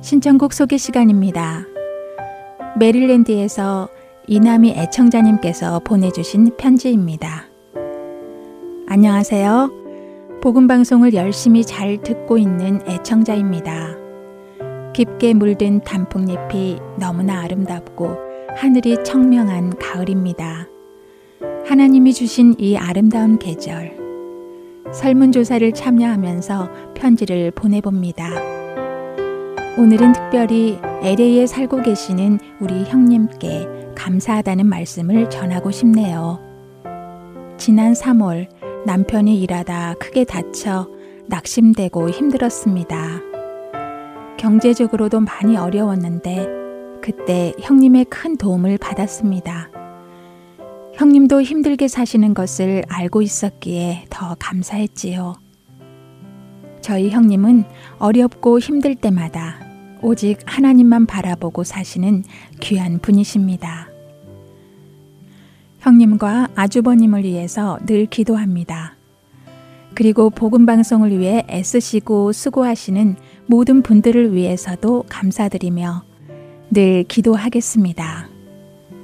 신청곡 소개 시간입니다. 메릴랜드에서 이남희 애청자님께서 보내주신 편지입니다. 안녕하세요. 복음방송을 열심히 잘 듣고 있는 애청자입니다. 깊게 물든 단풍잎이 너무나 아름답고 하늘이 청명한 가을입니다. 하나님이 주신 이 아름다운 계절. 설문조사를 참여하면서 편지를 보내봅니다. 오늘은 특별히 LA에 살고 계시는 우리 형님께 감사하다는 말씀을 전하고 싶네요. 지난 3월 남편이 일하다 크게 다쳐 낙심되고 힘들었습니다. 경제적으로도 많이 어려웠는데 그때 형님의 큰 도움을 받았습니다. 형님도 힘들게 사시는 것을 알고 있었기에 더 감사했지요. 저희 형님은 어렵고 힘들 때마다 오직 하나님만 바라보고 사시는 귀한 분이십니다. 형님과 아주버님을 위해서 늘 기도합니다. 그리고 복음방송을 위해 애쓰시고 수고하시는 모든 분들을 위해서도 감사드리며 늘 기도하겠습니다.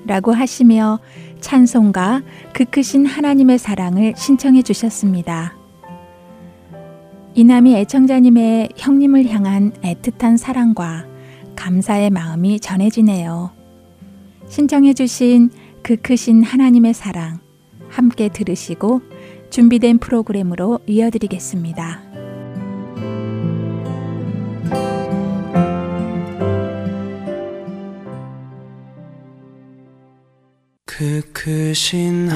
라고 하시며 찬송가 그 크신 하나님의 사랑을 신청해 주셨습니다. 이남이 애청자님의 형님을 향한 애틋한 사랑과 감사의 마음이 전해지네요. 신청해 주신 그 크신 하나님의 사랑 함께 들으시고 준비된 프로그램으로 이어드리겠습니다. 그 크신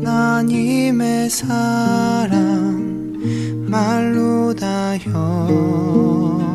하나님의 사랑 말로 다형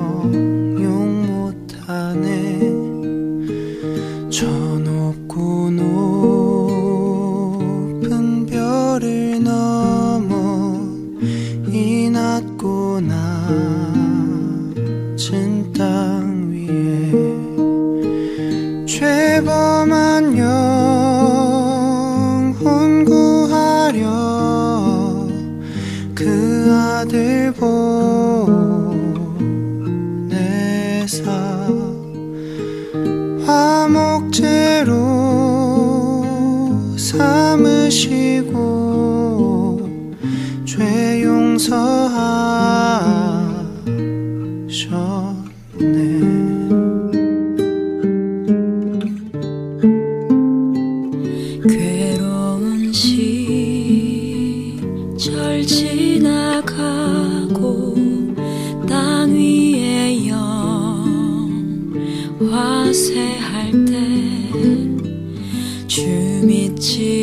세할 때주 믿지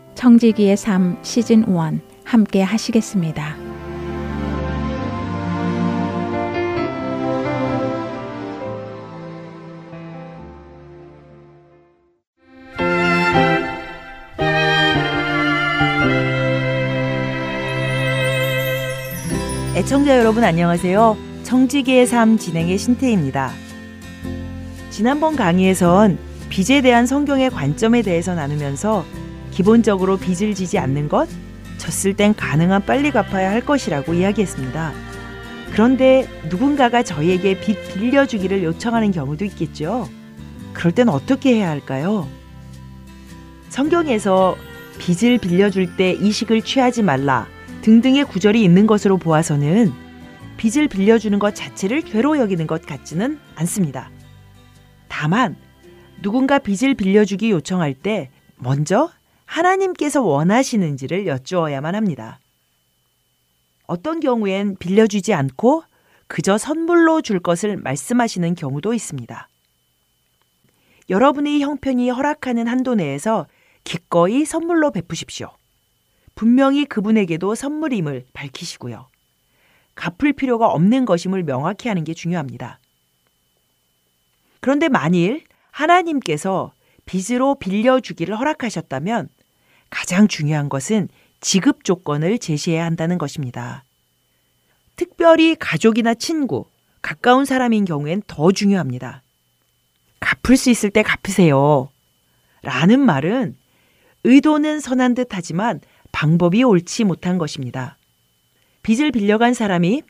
청지기의 삶 시즌 1 함께 하시겠습니다. 애청자 여러분 안녕하세요. 청지기의 삶 진행의 신태입니다. 지난번 강의에선 빚에 대한 성경의 관점에 대해서 나누면서 기본적으로 빚을 지지 않는 것, 졌을 땐 가능한 빨리 갚아야 할 것이라고 이야기했습니다. 그런데 누군가가 저희에게 빚 빌려주기를 요청하는 경우도 있겠죠. 그럴 땐 어떻게 해야 할까요? 성경에서 빚을 빌려줄 때 이식을 취하지 말라 등등의 구절이 있는 것으로 보아서는 빚을 빌려주는 것 자체를 죄로 여기는 것 같지는 않습니다. 다만 누군가 빚을 빌려주기 요청할 때 먼저 하나님께서 원하시는지를 여쭈어야만 합니다. 어떤 경우엔 빌려주지 않고 그저 선물로 줄 것을 말씀하시는 경우도 있습니다. 여러분의 형편이 허락하는 한도 내에서 기꺼이 선물로 베푸십시오. 분명히 그분에게도 선물임을 밝히시고요. 갚을 필요가 없는 것임을 명확히 하는 게 중요합니다. 그런데 만일 하나님께서 빚으로 빌려주기를 허락하셨다면 가장 중요한 것은 지급 조건을 제시해야 한다는 것입니다. 특별히 가족이나 친구, 가까운 사람인 경우엔 더 중요합니다. 갚을 수 있을 때 갚으세요. 라는 말은 의도는 선한 듯 하지만 방법이 옳지 못한 것입니다. 빚을 빌려간 사람이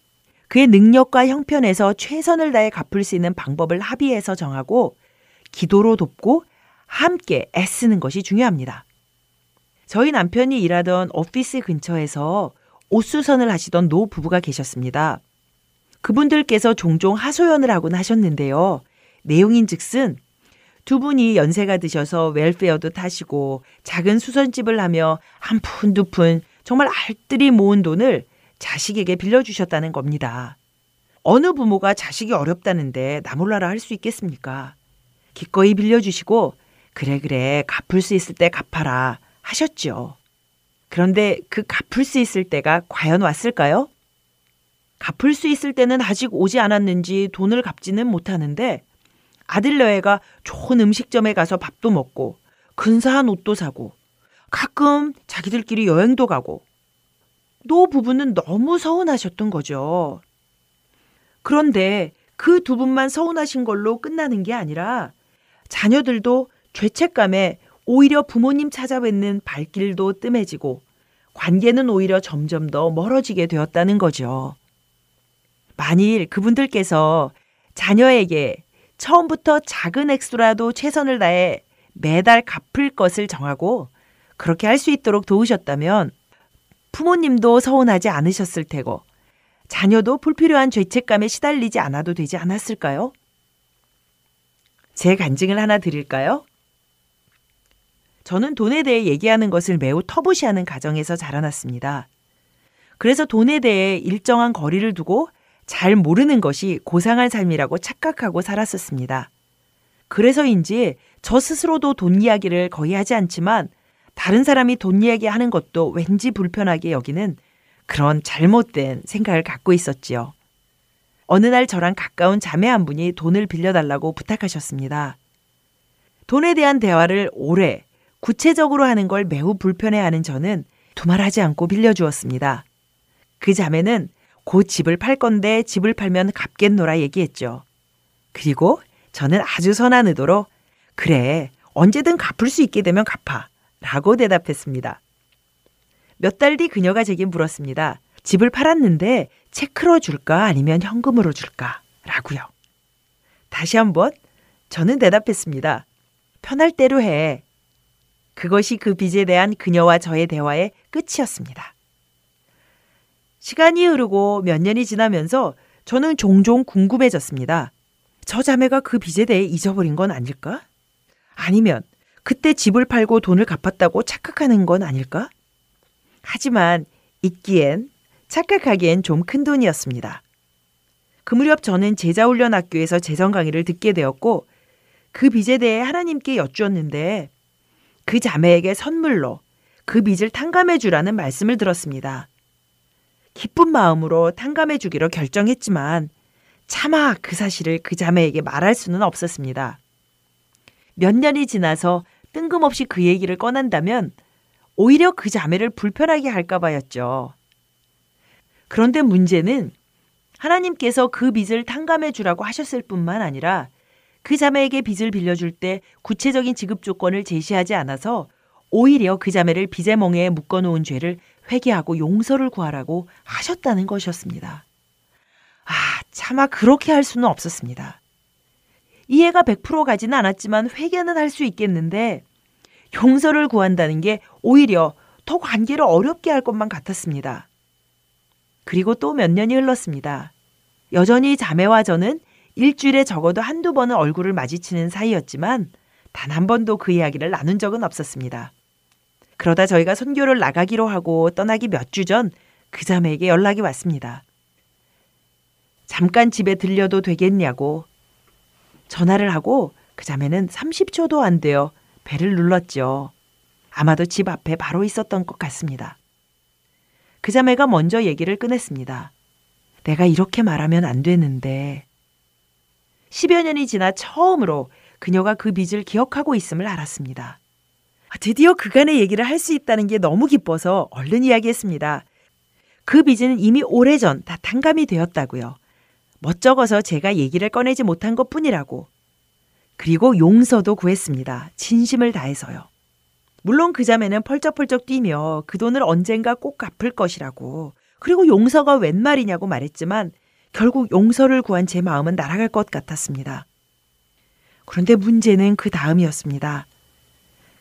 그의 능력과 형편에서 최선을 다해 갚을 수 있는 방법을 합의해서 정하고 기도로 돕고 함께 애쓰는 것이 중요합니다. 저희 남편이 일하던 오피스 근처에서 옷수선을 하시던 노 부부가 계셨습니다. 그분들께서 종종 하소연을 하곤 하셨는데요. 내용인 즉슨 두 분이 연세가 드셔서 웰페어도 타시고 작은 수선집을 하며 한 푼 두 푼 정말 알뜰히 모은 돈을 자식에게 빌려주셨다는 겁니다. 어느 부모가 자식이 어렵다는데 나 몰라라 할 수 있겠습니까? 기꺼이 빌려주시고 그래 그래 갚을 수 있을 때 갚아라 하셨죠. 그런데 그 갚을 수 있을 때가 과연 왔을까요? 갚을 수 있을 때는 아직 오지 않았는지 돈을 갚지는 못하는데 아들녀애가 좋은 음식점에 가서 밥도 먹고 근사한 옷도 사고 가끔 자기들끼리 여행도 가고 노 부부는 너무 서운하셨던 거죠. 그런데 그 두 분만 서운하신 걸로 끝나는 게 아니라 자녀들도 죄책감에 오히려 부모님 찾아뵙는 발길도 뜸해지고 관계는 오히려 점점 더 멀어지게 되었다는 거죠. 만일 그분들께서 자녀에게 처음부터 작은 액수라도 최선을 다해 매달 갚을 것을 정하고 그렇게 할 수 있도록 도우셨다면 부모님도 서운하지 않으셨을 테고 자녀도 불필요한 죄책감에 시달리지 않아도 되지 않았을까요? 제 간증을 하나 드릴까요? 저는 돈에 대해 얘기하는 것을 매우 터부시하는 가정에서 자라났습니다. 그래서 돈에 대해 일정한 거리를 두고 잘 모르는 것이 고상한 삶이라고 착각하고 살았었습니다. 그래서인지 저 스스로도 돈 이야기를 거의 하지 않지만 다른 사람이 돈 이야기 하는 것도 왠지 불편하게 여기는 그런 잘못된 생각을 갖고 있었지요. 어느 날 저랑 가까운 자매 한 분이 돈을 빌려달라고 부탁하셨습니다. 돈에 대한 대화를 오래 구체적으로 하는 걸 매우 불편해하는 저는 두말하지 않고 빌려주었습니다. 그 자매는 곧 집을 팔 건데 집을 팔면 갚겠노라 얘기했죠. 그리고 저는 아주 선한 의도로 그래 언제든 갚을 수 있게 되면 갚아 라고 대답했습니다. 몇 달 뒤 그녀가 제게 물었습니다. 집을 팔았는데 체크로 줄까 아니면 현금으로 줄까? 라고요. 다시 한번 저는 대답했습니다. 편할 대로 해. 그것이 그 빚에 대한 그녀와 저의 대화의 끝이었습니다. 시간이 흐르고 몇 년이 지나면서 저는 종종 궁금해졌습니다. 저 자매가 그 빚에 대해 잊어버린 건 아닐까? 아니면 그때 집을 팔고 돈을 갚았다고 착각하는 건 아닐까? 하지만 잊기엔 착각하기엔 좀 큰 돈이었습니다. 그 무렵 저는 제자훈련 학교에서 재정 강의를 듣게 되었고 그 빚에 대해 하나님께 여쭈었는데 그 자매에게 선물로 그 빚을 탕감해 주라는 말씀을 들었습니다. 기쁜 마음으로 탕감해 주기로 결정했지만 차마 그 사실을 그 자매에게 말할 수는 없었습니다. 몇 년이 지나서 뜬금없이 그 얘기를 꺼낸다면 오히려 그 자매를 불편하게 할까봐였죠. 그런데 문제는 하나님께서 그 빚을 탕감해 주라고 하셨을 뿐만 아니라 그 자매에게 빚을 빌려줄 때 구체적인 지급 조건을 제시하지 않아서 오히려 그 자매를 빚의 멍에에 묶어놓은 죄를 회개하고 용서를 구하라고 하셨다는 것이었습니다. 아, 차마 그렇게 할 수는 없었습니다. 이해가 100% 가지는 않았지만 회개는 할 수 있겠는데 용서를 구한다는 게 오히려 더 관계를 어렵게 할 것만 같았습니다. 그리고 또 몇 년이 흘렀습니다. 여전히 자매와 저는 일주일에 적어도 한두 번은 얼굴을 마주치는 사이였지만 단 한 번도 그 이야기를 나눈 적은 없었습니다. 그러다 저희가 선교를 나가기로 하고 떠나기 몇 주 전 그 자매에게 연락이 왔습니다. 잠깐 집에 들려도 되겠냐고 전화를 하고 그 자매는 30초도 안 되어 배를 눌렀죠. 아마도 집 앞에 바로 있었던 것 같습니다. 그 자매가 먼저 얘기를 꺼냈습니다. 내가 이렇게 말하면 안 되는데 10여 년이 지나 처음으로 그녀가 그 빚을 기억하고 있음을 알았습니다. 아, 드디어 그간의 얘기를 할 수 있다는 게 너무 기뻐서 얼른 이야기했습니다. 그 빚은 이미 오래전 다 탕감이 되었다고요. 멋쩍어서 제가 얘기를 꺼내지 못한 것 뿐이라고. 그리고 용서도 구했습니다. 진심을 다해서요. 물론 그 자매는 펄쩍펄쩍 뛰며 그 돈을 언젠가 꼭 갚을 것이라고. 그리고 용서가 웬 말이냐고 말했지만 결국 용서를 구한 제 마음은 날아갈 것 같았습니다. 그런데 문제는 그 다음이었습니다.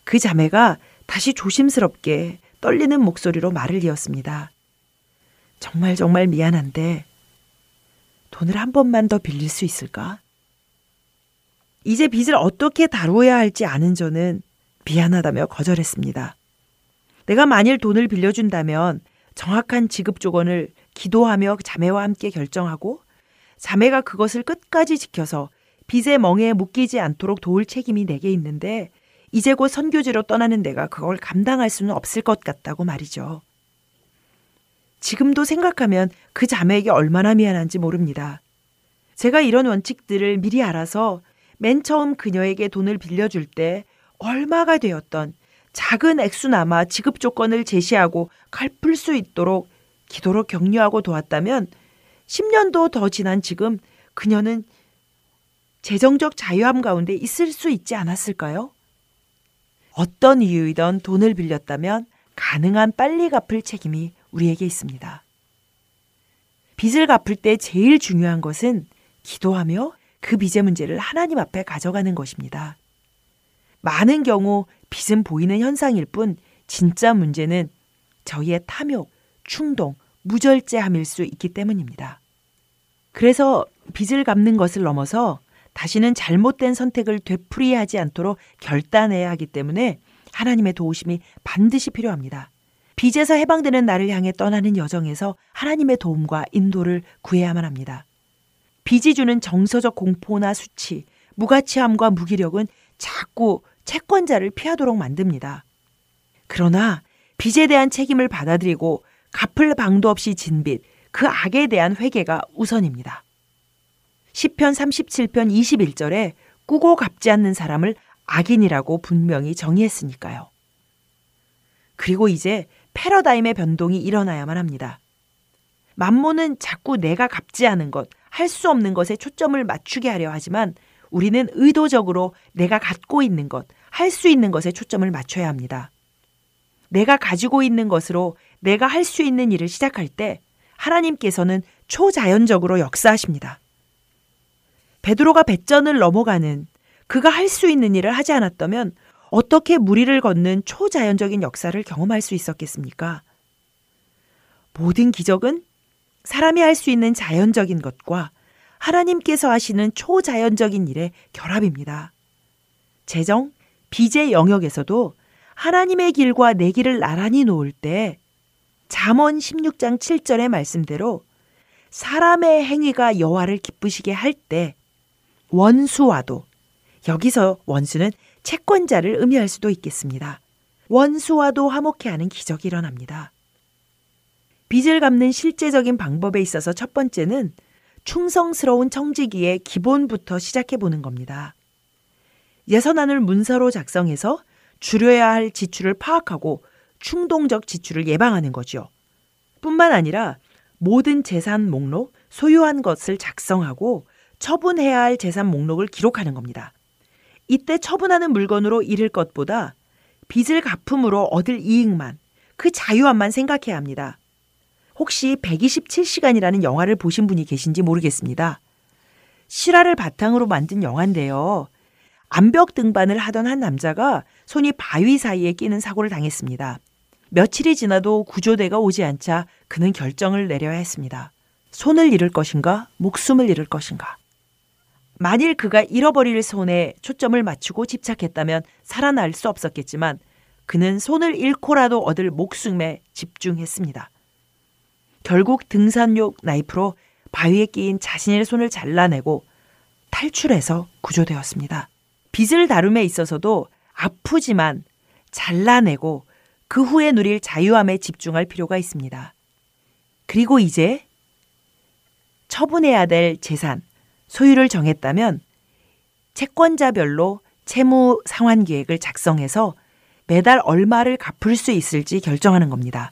그 자매가 다시 조심스럽게 떨리는 목소리로 말을 이었습니다. 정말 정말 미안한데 돈을 한 번만 더 빌릴 수 있을까? 이제 빚을 어떻게 다루어야 할지 아는 저는 미안하다며 거절했습니다. 내가 만일 돈을 빌려준다면 정확한 지급 조건을 기도하며 자매와 함께 결정하고 자매가 그것을 끝까지 지켜서 빚의 멍에 묶이지 않도록 도울 책임이 내게 있는데 이제 곧 선교지로 떠나는 내가 그걸 감당할 수는 없을 것 같다고 말이죠. 지금도 생각하면 그 자매에게 얼마나 미안한지 모릅니다. 제가 이런 원칙들을 미리 알아서 맨 처음 그녀에게 돈을 빌려줄 때 얼마가 되었던 작은 액수나마 지급 조건을 제시하고 갚을 수 있도록 기도로 격려하고 도왔다면 10년도 더 지난 지금 그녀는 재정적 자유함 가운데 있을 수 있지 않았을까요? 어떤 이유이든 돈을 빌렸다면 가능한 빨리 갚을 책임이 우리에게 있습니다. 빚을 갚을 때 제일 중요한 것은 기도하며 그 빚의 문제를 하나님 앞에 가져가는 것입니다. 많은 경우 빚은 보이는 현상일 뿐 진짜 문제는 저희의 탐욕, 충동, 무절제함일 수 있기 때문입니다. 그래서 빚을 갚는 것을 넘어서 다시는 잘못된 선택을 되풀이하지 않도록 결단해야 하기 때문에 하나님의 도우심이 반드시 필요합니다. 빚에서 해방되는 나를 향해 떠나는 여정에서 하나님의 도움과 인도를 구해야만 합니다. 빚이 주는 정서적 공포나 수치, 무가치함과 무기력은 자꾸 채권자를 피하도록 만듭니다. 그러나 빚에 대한 책임을 받아들이고 갚을 방도 없이 진 빚, 그 악에 대한 회개가 우선입니다. 10편 37편 21절에 꾸고 갚지 않는 사람을 악인이라고 분명히 정의했으니까요. 그리고 이제 패러다임의 변동이 일어나야만 합니다. 만모는 자꾸 내가 갚지 않은 것, 할 수 없는 것에 초점을 맞추게 하려 하지만 우리는 의도적으로 내가 갖고 있는 것, 할 수 있는 것에 초점을 맞춰야 합니다. 내가 가지고 있는 것으로 내가 할 수 있는 일을 시작할 때 하나님께서는 초자연적으로 역사하십니다. 베드로가 배전을 넘어가는 그가 할 수 있는 일을 하지 않았다면 어떻게 무리를 걷는 초자연적인 역사를 경험할 수 있었겠습니까? 모든 기적은 사람이 할 수 있는 자연적인 것과 하나님께서 하시는 초자연적인 일의 결합입니다. 재정, 빚의 영역에서도 하나님의 길과 내 길을 나란히 놓을 때 잠언 16장 7절의 말씀대로 사람의 행위가 여호와를 기쁘시게 할 때 원수와도 여기서 원수는 채권자를 의미할 수도 있겠습니다. 원수와도 화목해 하는 기적이 일어납니다. 빚을 갚는 실제적인 방법에 있어서 첫 번째는 충성스러운 청지기의 기본부터 시작해 보는 겁니다. 예선안을 문서로 작성해서 줄여야 할 지출을 파악하고 충동적 지출을 예방하는 거죠. 뿐만 아니라 모든 재산 목록, 소유한 것을 작성하고 처분해야 할 재산 목록을 기록하는 겁니다. 이때 처분하는 물건으로 잃을 것보다 빚을 갚음으로 얻을 이익만, 그 자유함만 생각해야 합니다. 혹시 127시간이라는 영화를 보신 분이 계신지 모르겠습니다. 실화를 바탕으로 만든 영화인데요. 암벽 등반을 하던 한 남자가 손이 바위 사이에 끼는 사고를 당했습니다. 며칠이 지나도 구조대가 오지 않자 그는 결정을 내려야 했습니다. 손을 잃을 것인가, 목숨을 잃을 것인가. 만일 그가 잃어버릴 손에 초점을 맞추고 집착했다면 살아날 수 없었겠지만 그는 손을 잃고라도 얻을 목숨에 집중했습니다. 결국 등산용 나이프로 바위에 끼인 자신의 손을 잘라내고 탈출해서 구조되었습니다. 빚을 다룸에 있어서도 아프지만 잘라내고 그 후에 누릴 자유함에 집중할 필요가 있습니다. 그리고 이제 처분해야 될 재산, 소유를 정했다면 채권자별로 채무 상환 계획을 작성해서 매달 얼마를 갚을 수 있을지 결정하는 겁니다.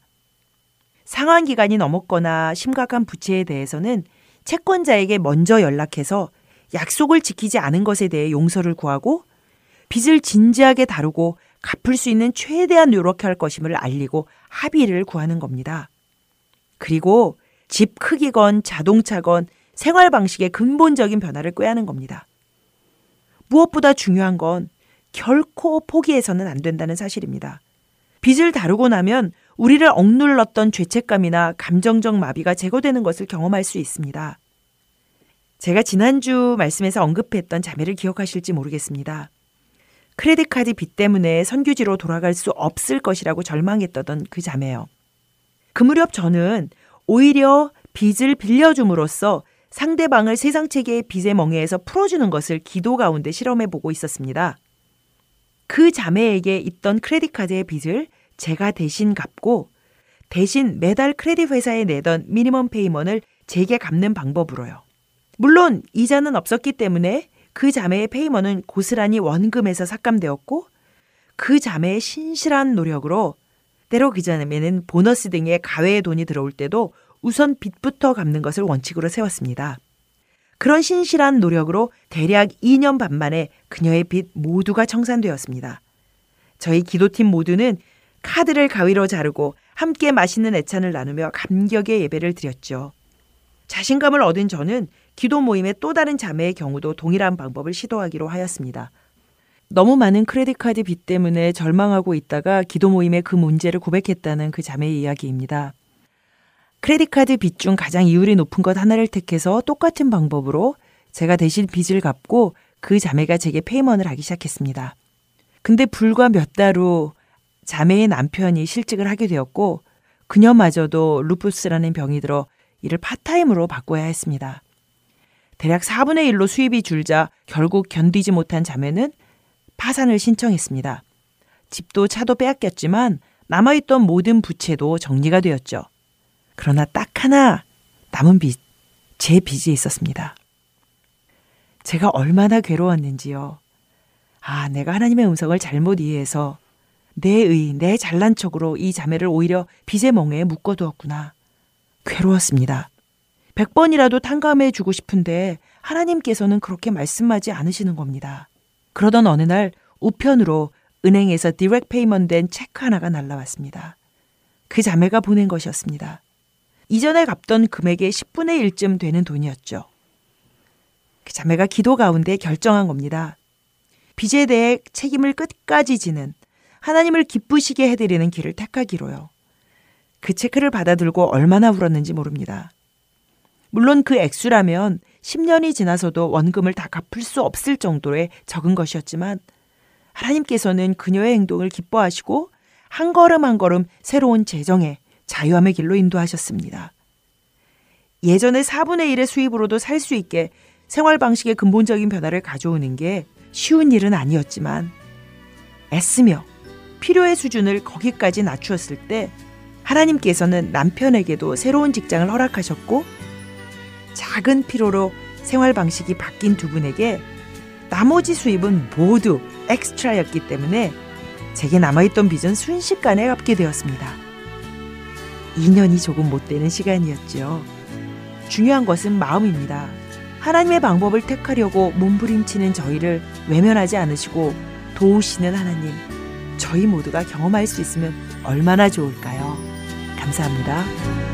상환 기간이 넘었거나 심각한 부채에 대해서는 채권자에게 먼저 연락해서 약속을 지키지 않은 것에 대해 용서를 구하고 빚을 진지하게 다루고 갚을 수 있는 최대한 노력할 것임을 알리고 합의를 구하는 겁니다. 그리고 집 크기건 자동차건 생활 방식의 근본적인 변화를 꾀하는 겁니다. 무엇보다 중요한 건 결코 포기해서는 안 된다는 사실입니다. 빚을 다루고 나면 우리를 억눌렀던 죄책감이나 감정적 마비가 제거되는 것을 경험할 수 있습니다. 제가 지난주 말씀에서 언급했던 자매를 기억하실지 모르겠습니다. 크레딧 카드 빚 때문에 선교지로 돌아갈 수 없을 것이라고 절망했던 그 자매요. 그 무렵 저는 오히려 빚을 빌려줌으로써 상대방을 세상 체계의 빚의 멍에에서 풀어주는 것을 기도 가운데 실험해 보고 있었습니다. 그 자매에게 있던 credit card의 빚을 제가 대신 갚고 대신 매달 크레딧 회사에 내던 minimum payment를 제게 갚는 방법으로요. 물론 이자는 없었기 때문에 그 자매의 payment는 고스란히 원금에서 삭감되었고 그 자매의 신실한 노력으로 때로 그 자매는 보너스 등의 가외의 돈이 들어올 때도 우선 빚부터 갚는 것을 원칙으로 세웠습니다. 그런 신실한 노력으로 대략 2년 반 만에 그녀의 빚 모두가 청산되었습니다. 저희 기도팀 모두는 카드를 가위로 자르고 함께 맛있는 애찬을 나누며 감격의 예배를 드렸죠. 자신감을 얻은 저는 기도 모임의 또 다른 자매의 경우도 동일한 방법을 시도하기로 하였습니다. 너무 많은 크레딧 카드 빚 때문에 절망하고 있다가 기도 모임에 그 문제를 고백했다는 그 자매의 이야기입니다. 크레딧 카드 빚 중 가장 이율이 높은 것 하나를 택해서 똑같은 방법으로 제가 대신 빚을 갚고 그 자매가 제게 페이먼을 하기 시작했습니다. 근데 불과 몇 달 후 자매의 남편이 실직을 하게 되었고 그녀마저도 루푸스라는 병이 들어 일을 파트타임으로 바꿔야 했습니다. 대략 4분의 1로 수입이 줄자 결국 견디지 못한 자매는 파산을 신청했습니다. 집도 차도 빼앗겼지만 남아있던 모든 부채도 정리가 되었죠. 그러나 딱 하나 남은 빚, 제 빚이 있었습니다. 제가 얼마나 괴로웠는지요. 아, 내가 하나님의 음성을 잘못 이해해서 내 의, 내 잘난 척으로 이 자매를 오히려 빚의 멍에 묶어두었구나. 괴로웠습니다. 100번이라도 탕감해 주고 싶은데 하나님께서는 그렇게 말씀하지 않으시는 겁니다. 그러던 어느 날 우편으로 은행에서 direct payment 된 체크 하나가 날라왔습니다. 그 자매가 보낸 것이었습니다. 이전에 갚던 금액의 10분의 1쯤 되는 돈이었죠. 그 자매가 기도 가운데 결정한 겁니다. 빚에 대해 책임을 끝까지 지는 하나님을 기쁘시게 해드리는 길을 택하기로요. 그 체크를 받아들고 얼마나 울었는지 모릅니다. 물론 그 액수라면 10년이 지나서도 원금을 다 갚을 수 없을 정도의 적은 것이었지만 하나님께서는 그녀의 행동을 기뻐하시고 한 걸음 한 걸음 새로운 재정에 자유함의 길로 인도하셨습니다. 예전의 4분의 1의 수입으로도 살 수 있게 생활 방식의 근본적인 변화를 가져오는 게 쉬운 일은 아니었지만 애쓰며 필요의 수준을 거기까지 낮추었을 때 하나님께서는 남편에게도 새로운 직장을 허락하셨고 작은 필요로 생활 방식이 바뀐 두 분에게 나머지 수입은 모두 엑스트라였기 때문에 제게 남아있던 빚은 순식간에 갚게 되었습니다. 2년이 조금 못 되는 시간이었죠. 중요한 것은 마음입니다. 하나님의 방법을 택하려고 몸부림치는 저희를 외면하지 않으시고 도우시는 하나님, 저희 모두가 경험할 수 있으면 얼마나 좋을까요? 감사합니다.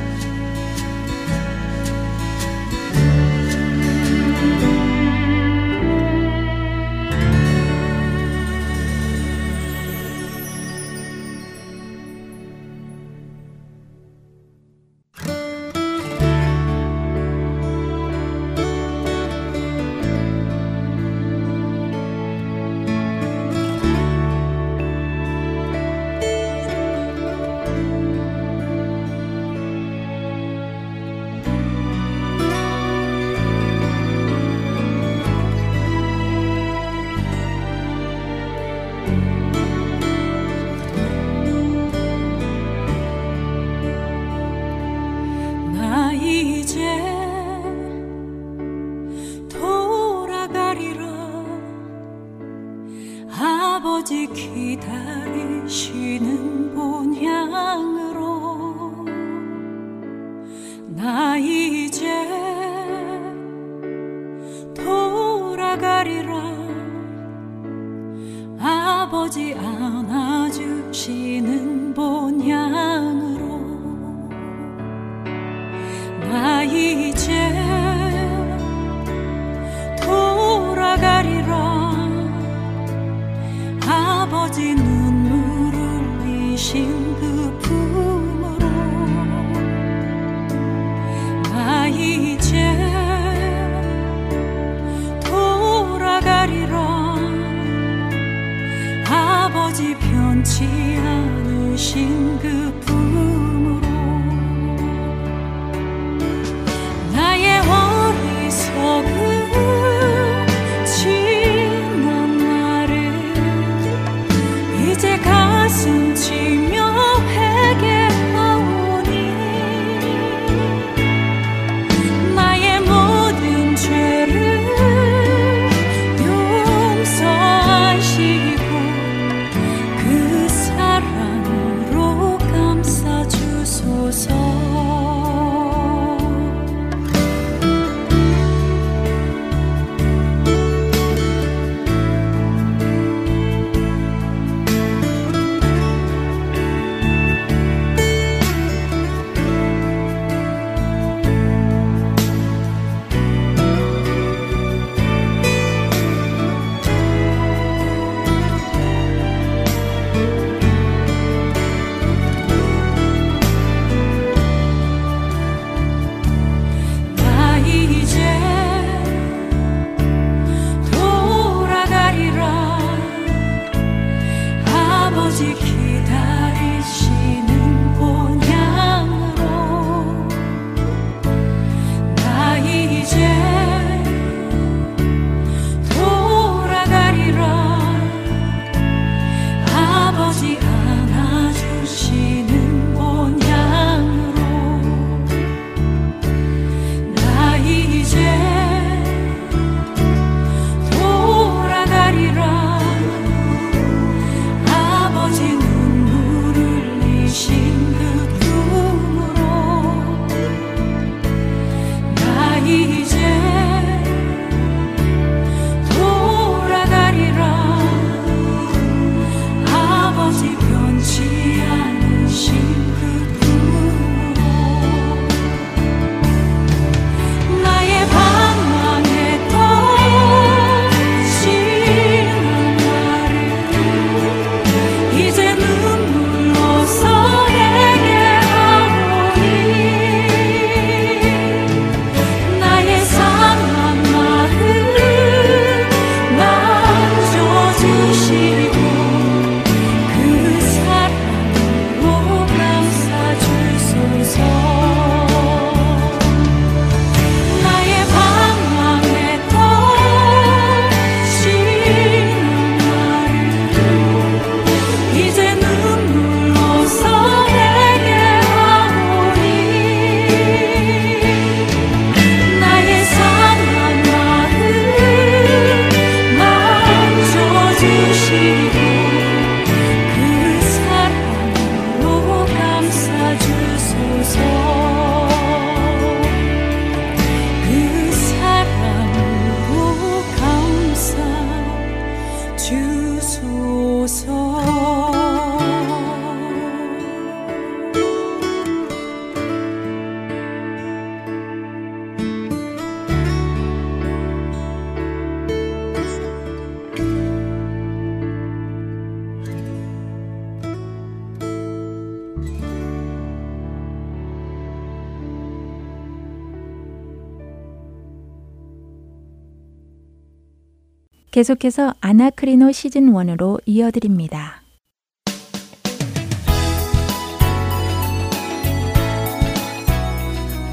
계속해서 아나크리노 시즌 1으로 이어드립니다.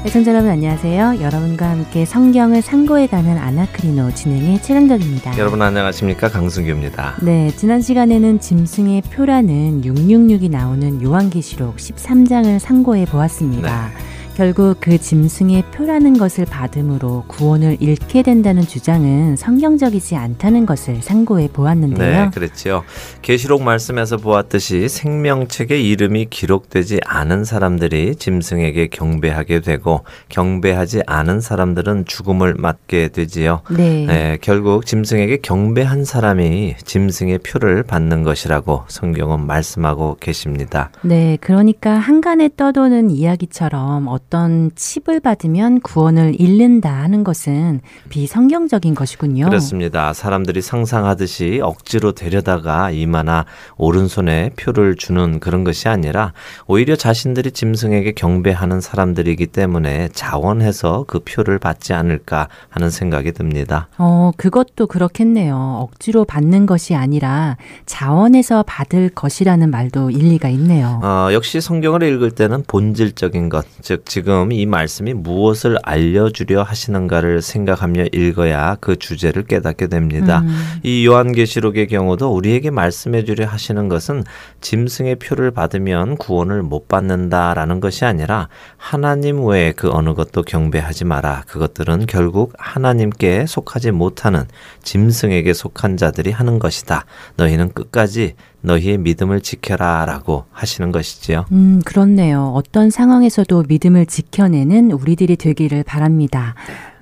애청자 여러분 안녕하세요. 여러분과 함께 성경을 상고해가는 아나크리노 진행의 최강덕입니다. 여러분 안녕하십니까 강승규입니다. 네, 지난 시간에는 짐승의 표라는 666이 나오는 요한계시록 13장을 상고해 보았습니다. 네. 결국 그 짐승의 표라는 것을 받음으로 구원을 잃게 된다는 주장은 성경적이지 않다는 것을 상고해 보았는데요. 네, 그렇죠. 계시록 말씀에서 보았듯이 생명책의 이름이 기록되지 않은 사람들이 짐승에게 경배하게 되고 경배하지 않은 사람들은 죽음을 맞게 되지요. 네. 네 결국 짐승에게 경배한 사람이 짐승의 표를 받는 것이라고 성경은 말씀하고 계십니다. 네, 그러니까 한간에 떠도는 이야기처럼 어떤 칩을 받으면 구원을 잃는다 하는 것은 비성경적인 것이군요. 그렇습니다. 사람들이 상상하듯이 억지로 데려다가 이마나 오른손에 표를 주는 그런 것이 아니라 오히려 자신들이 짐승에게 경배하는 사람들이기 때문에 자원해서 그 표를 받지 않을까 하는 생각이 듭니다. 어, 그것도 그렇겠네요. 억지로 받는 것이 아니라 자원해서 받을 것이라는 말도 일리가 있네요. 어, 역시 성경을 읽을 때는 본질적인 것, 즉 지금 이 말씀이 무엇을 알려주려 하시는가를 생각하며 읽어야 그 주제를 깨닫게 됩니다. 음. 이 요한계시록의 경우도 우리에게 말씀해 주려 하시는 것은 짐승의 표를 받으면 구원을 못 받는다라는 것이 아니라 하나님 외에 그 어느 것도 경배하지 마라. 그것들은 결국 하나님께 속하지 못하는 짐승에게 속한 자들이 하는 것이다. 너희는 끝까지 너희의 믿음을 지켜라 라고 하시는 것이지요. 음, 그렇네요. 어떤 상황에서도 믿음을 지켜내는 우리들이 되기를 바랍니다.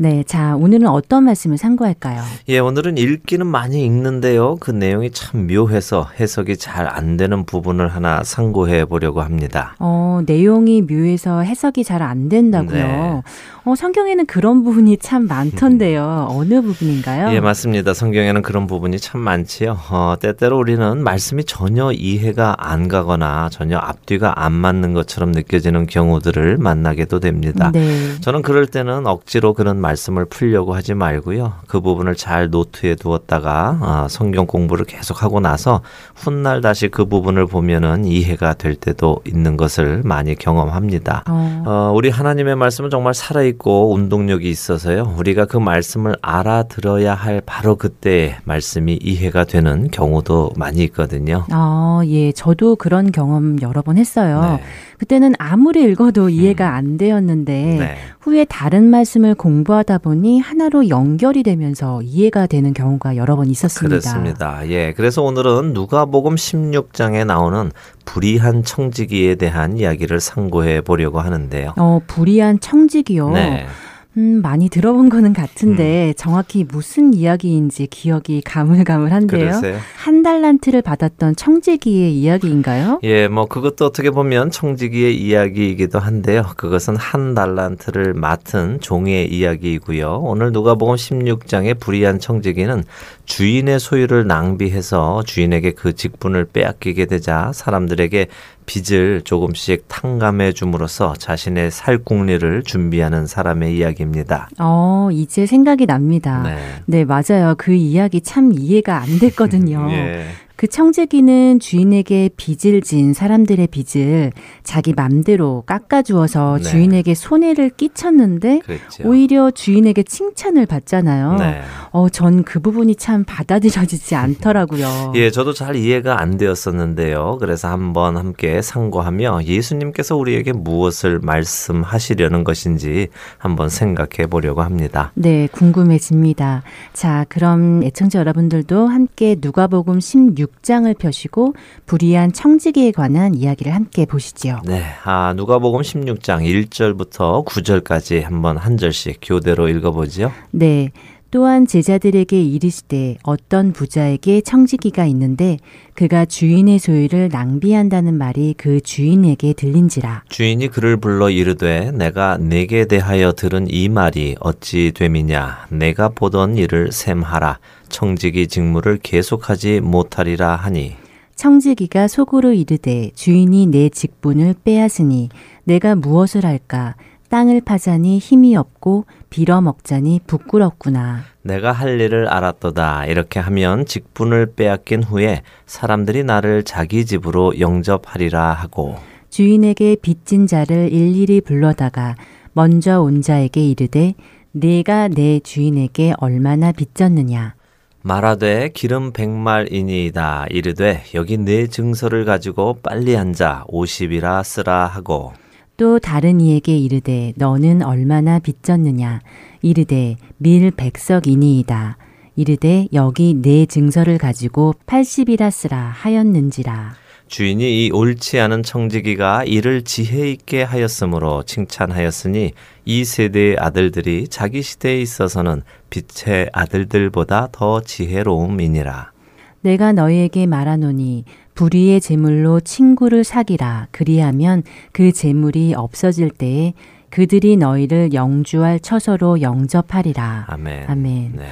네, 자, 오늘은 어떤 말씀을 상고할까요? 예, 오늘은 읽기는 많이 읽는데요. 그 내용이 참 묘해서 해석이 잘 안 되는 부분을 하나 상고해 보려고 합니다. 어, 내용이 묘해서 해석이 잘 안 된다고요. 네. 어, 성경에는 그런 부분이 참 많던데요. 어느 부분인가요? 예, 맞습니다. 성경에는 그런 부분이 참 많지요. 어, 때때로 우리는 말씀이 전혀 이해가 안 가거나 전혀 앞뒤가 안 맞는 것처럼 느껴지는 경우들을 만나게도 됩니다. 네. 저는 그럴 때는 억지로 그런 말 씀을 풀려고 하지 말고요. 그 부분을 잘 노트에 두었다가 어, 성경 공부를 계속 하고 나서 훗날 다시 그 부분을 보면은 이해가 될 때도 있는 것을 많이 경험합니다. 어. 어, 우리 하나님의 말씀은 정말 살아 있고 운동력이 있어서요. 우리가 그 말씀을 알아들어야 할 바로 그때 말씀이 이해가 되는 경우도 많이 있거든요. 아, 예. 저도 그런 경험 여러 번 했어요. 네. 그때는 아무리 읽어도 이해가 음. 안 되었는데 네. 후에 다른 말씀을 공부하다 보니 하나로 연결이 되면서 이해가 되는 경우가 여러 번 있었습니다. 그렇습니다. 예. 그래서 오늘은 누가복음 16장에 나오는 불의한 청지기에 대한 이야기를 상고해 보려고 하는데요. 어, 불의한 청지기요. 네. 음, 많이 들어본 거는 같은데 음. 정확히 무슨 이야기인지 기억이 가물가물한데요. 한 달란트를 받았던 청지기의 이야기인가요? 예, 뭐 그것도 어떻게 보면 청지기의 이야기이기도 한데요. 그것은 한 달란트를 맡은 종의 이야기이고요. 오늘 누가복음 16장의 불의한 청지기는 주인의 소유를 낭비해서 주인에게 그 직분을 빼앗기게 되자 사람들에게 빚을 조금씩 탕감해 줌으로써 자신의 살 궁리를 준비하는 사람의 이야기입니다. 어, 이제 생각이 납니다. 네, 네 맞아요. 그 이야기 참 이해가 안 됐거든요. 예. 그 청재기는 주인에게 빚을 진 사람들의 빚을 자기 맘대로 깎아주어서 네. 주인에게 손해를 끼쳤는데 그랬죠. 오히려 주인에게 칭찬을 받잖아요. 네. 어, 전 그 부분이 참 받아들여지지 않더라고요. 예, 저도 잘 이해가 안 되었었는데요. 그래서 한번 함께 상고하며 예수님께서 우리에게 무엇을 말씀하시려는 것인지 한번 생각해 보려고 합니다. 네, 궁금해집니다. 자, 그럼 애청자 여러분들도 함께 누가복음 16 6장을 펴시고 불의한 청지기에 관한 이야기를 함께 보시지요. 네. 아, 누가복음 16장 1절부터 9절까지 한번 한 절씩 교대로 읽어 보지요. 네. 또한 제자들에게 이르시되 어떤 부자에게 청지기가 있는데 그가 주인의 소유를 낭비한다는 말이 그 주인에게 들린지라 주인이 그를 불러 이르되 내가 내게 대하여 들은 이 말이 어찌 됨이냐 내가 보던 일을 셈하라 청지기 직무를 계속하지 못하리라 하니 청지기가 속으로 이르되 주인이 내 직분을 빼앗으니 내가 무엇을 할까 땅을 파자니 힘이 없고 빌어 먹자니 부끄럽구나. 내가 할 일을 알았도다. 이렇게 하면 직분을 빼앗긴 후에 사람들이 나를 자기 집으로 영접하리라 하고 주인에게 빚진 자를 일일이 불러다가 먼저 온 자에게 이르되 내가 내 주인에게 얼마나 빚졌느냐 말하되 기름 백말이니이다. 이르되 여기 네 증서를 가지고 빨리 앉아 오십이라 쓰라 하고. 또 다른 이에게 이르되 너는 얼마나 빚졌느냐? 이르되 밀 백석이니이다. 이르되 여기 네 증서를 가지고 팔십이라 쓰라 하였는지라 주인이 이 옳지 않은 청지기가 이를 지혜 있게 하였으므로 칭찬하였으니 이 세대의 아들들이 자기 시대에 있어서는 빛의 아들들보다 더 지혜로움이니라. 내가 너희에게 말하노니 불의의 재물로 친구를 사기라. 그리하면 그 재물이 없어질 때에 그들이 너희를 영주할 처소로 영접하리라. 아멘. 아멘. 네.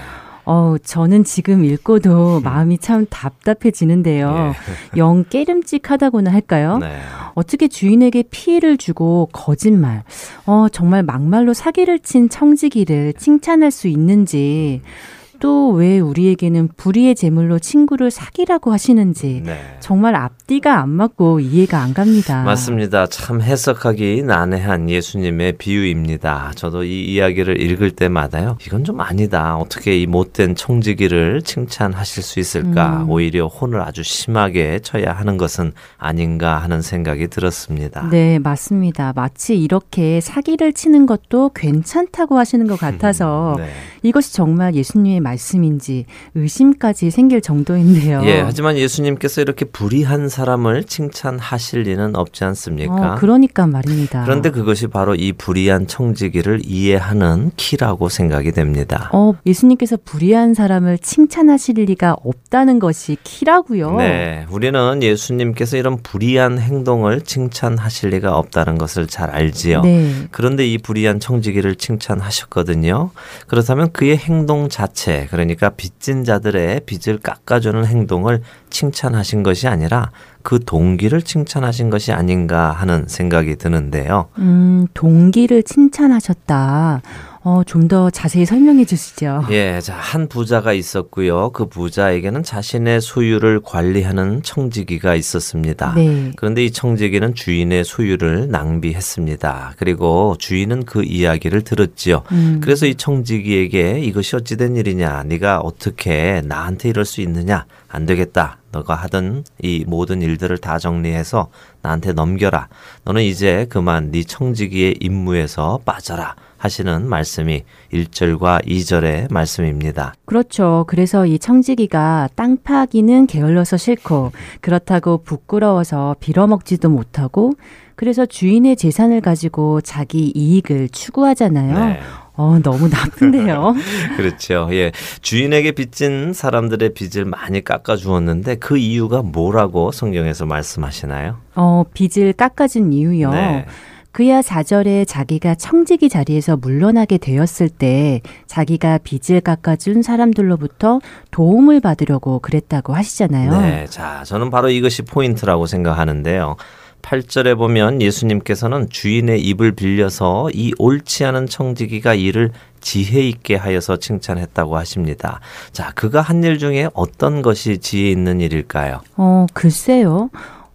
어, 저는 지금 읽고도 음. 마음이 참 답답해지는데요. 예. 영 깨름직하다고나 할까요? 네. 어떻게 주인에게 피해를 주고 거짓말, 어, 정말 막말로 사기를 친 청지기를 칭찬할 수 있는지, 또 왜 우리에게는 불의의 제물로 친구를 사기라고 하시는지 네. 정말 앞뒤가 안 맞고 이해가 안 갑니다. 맞습니다. 참 해석하기 난해한 예수님의 비유입니다. 저도 이 이야기를 읽을 때마다요. 이건 좀 아니다. 어떻게 이 못된 청지기를 칭찬하실 수 있을까? 음. 오히려 혼을 아주 심하게 쳐야 하는 것은 아닌가 하는 생각이 들었습니다. 네, 맞습니다. 마치 이렇게 사기를 치는 것도 괜찮다고 하시는 것 같아서 네. 이것이 정말 예수님의 말씀인지 의심까지 생길 정도인데요. 예, 하지만 예수님께서 이렇게 불의한 사람을 칭찬하실 리는 없지 않습니까? 어, 그러니까 말입니다. 그런데 그것이 바로 이 불의한 청지기를 이해하는 키라고 생각이 됩니다. 어, 예수님께서 불의한 사람을 칭찬하실 리가 없다는 것이 키라고요. 네, 우리는 예수님께서 이런 불의한 행동을 칭찬하실 리가 없다는 것을 잘 알지요. 네. 그런데 이 불의한 청지기를 칭찬하셨거든요. 그렇다면 그의 행동 자체, 그러니까 빚진 자들의 빚을 깎아주는 행동을 칭찬하신 것이 아니라 그 동기를 칭찬하신 것이 아닌가 하는 생각이 드는데요. 음, 동기를 칭찬하셨다. 어, 좀 더 자세히 설명해 주시죠. 예, 자, 한 부자가 있었고요. 그 부자에게는 자신의 소유를 관리하는 청지기가 있었습니다. 네. 그런데 이 청지기는 주인의 소유를 낭비했습니다. 그리고 주인은 그 이야기를 들었지요. 음. 그래서 이 청지기에게 이것이 어찌된 일이냐? 네가 어떻게 나한테 이럴 수 있느냐? 안 되겠다. 너가 하던 이 모든 일들을 다 정리해서 나한테 넘겨라. 너는 이제 그만 네 청지기의 임무에서 빠져라. 하시는 말씀이 1절과 2절의 말씀입니다. 그렇죠. 그래서 이 청지기가 땅 파기는 게을러서 싫고 그렇다고 부끄러워서 빌어먹지도 못하고 그래서 주인의 재산을 가지고 자기 이익을 추구하잖아요. 네. 어, 너무 나쁜데요. 그렇죠. 예. 주인에게 빚진 사람들의 빚을 많이 깎아 주었는데 그 이유가 뭐라고 성경에서 말씀하시나요? 어, 빚을 깎아 준 이유요. 네. 그야 4절에 자기가 청지기 자리에서 물러나게 되었을 때 자기가 빚을 깎아준 사람들로부터 도움을 받으려고 그랬다고 하시잖아요. 네. 자, 저는 바로 이것이 포인트라고 생각하는데요. 8절에 보면 예수님께서는 주인의 입을 빌려서 이 옳지 않은 청지기가 이를 지혜 있게 하여서 칭찬했다고 하십니다. 자, 그가 한 일 중에 어떤 것이 지혜 있는 일일까요? 어, 글쎄요.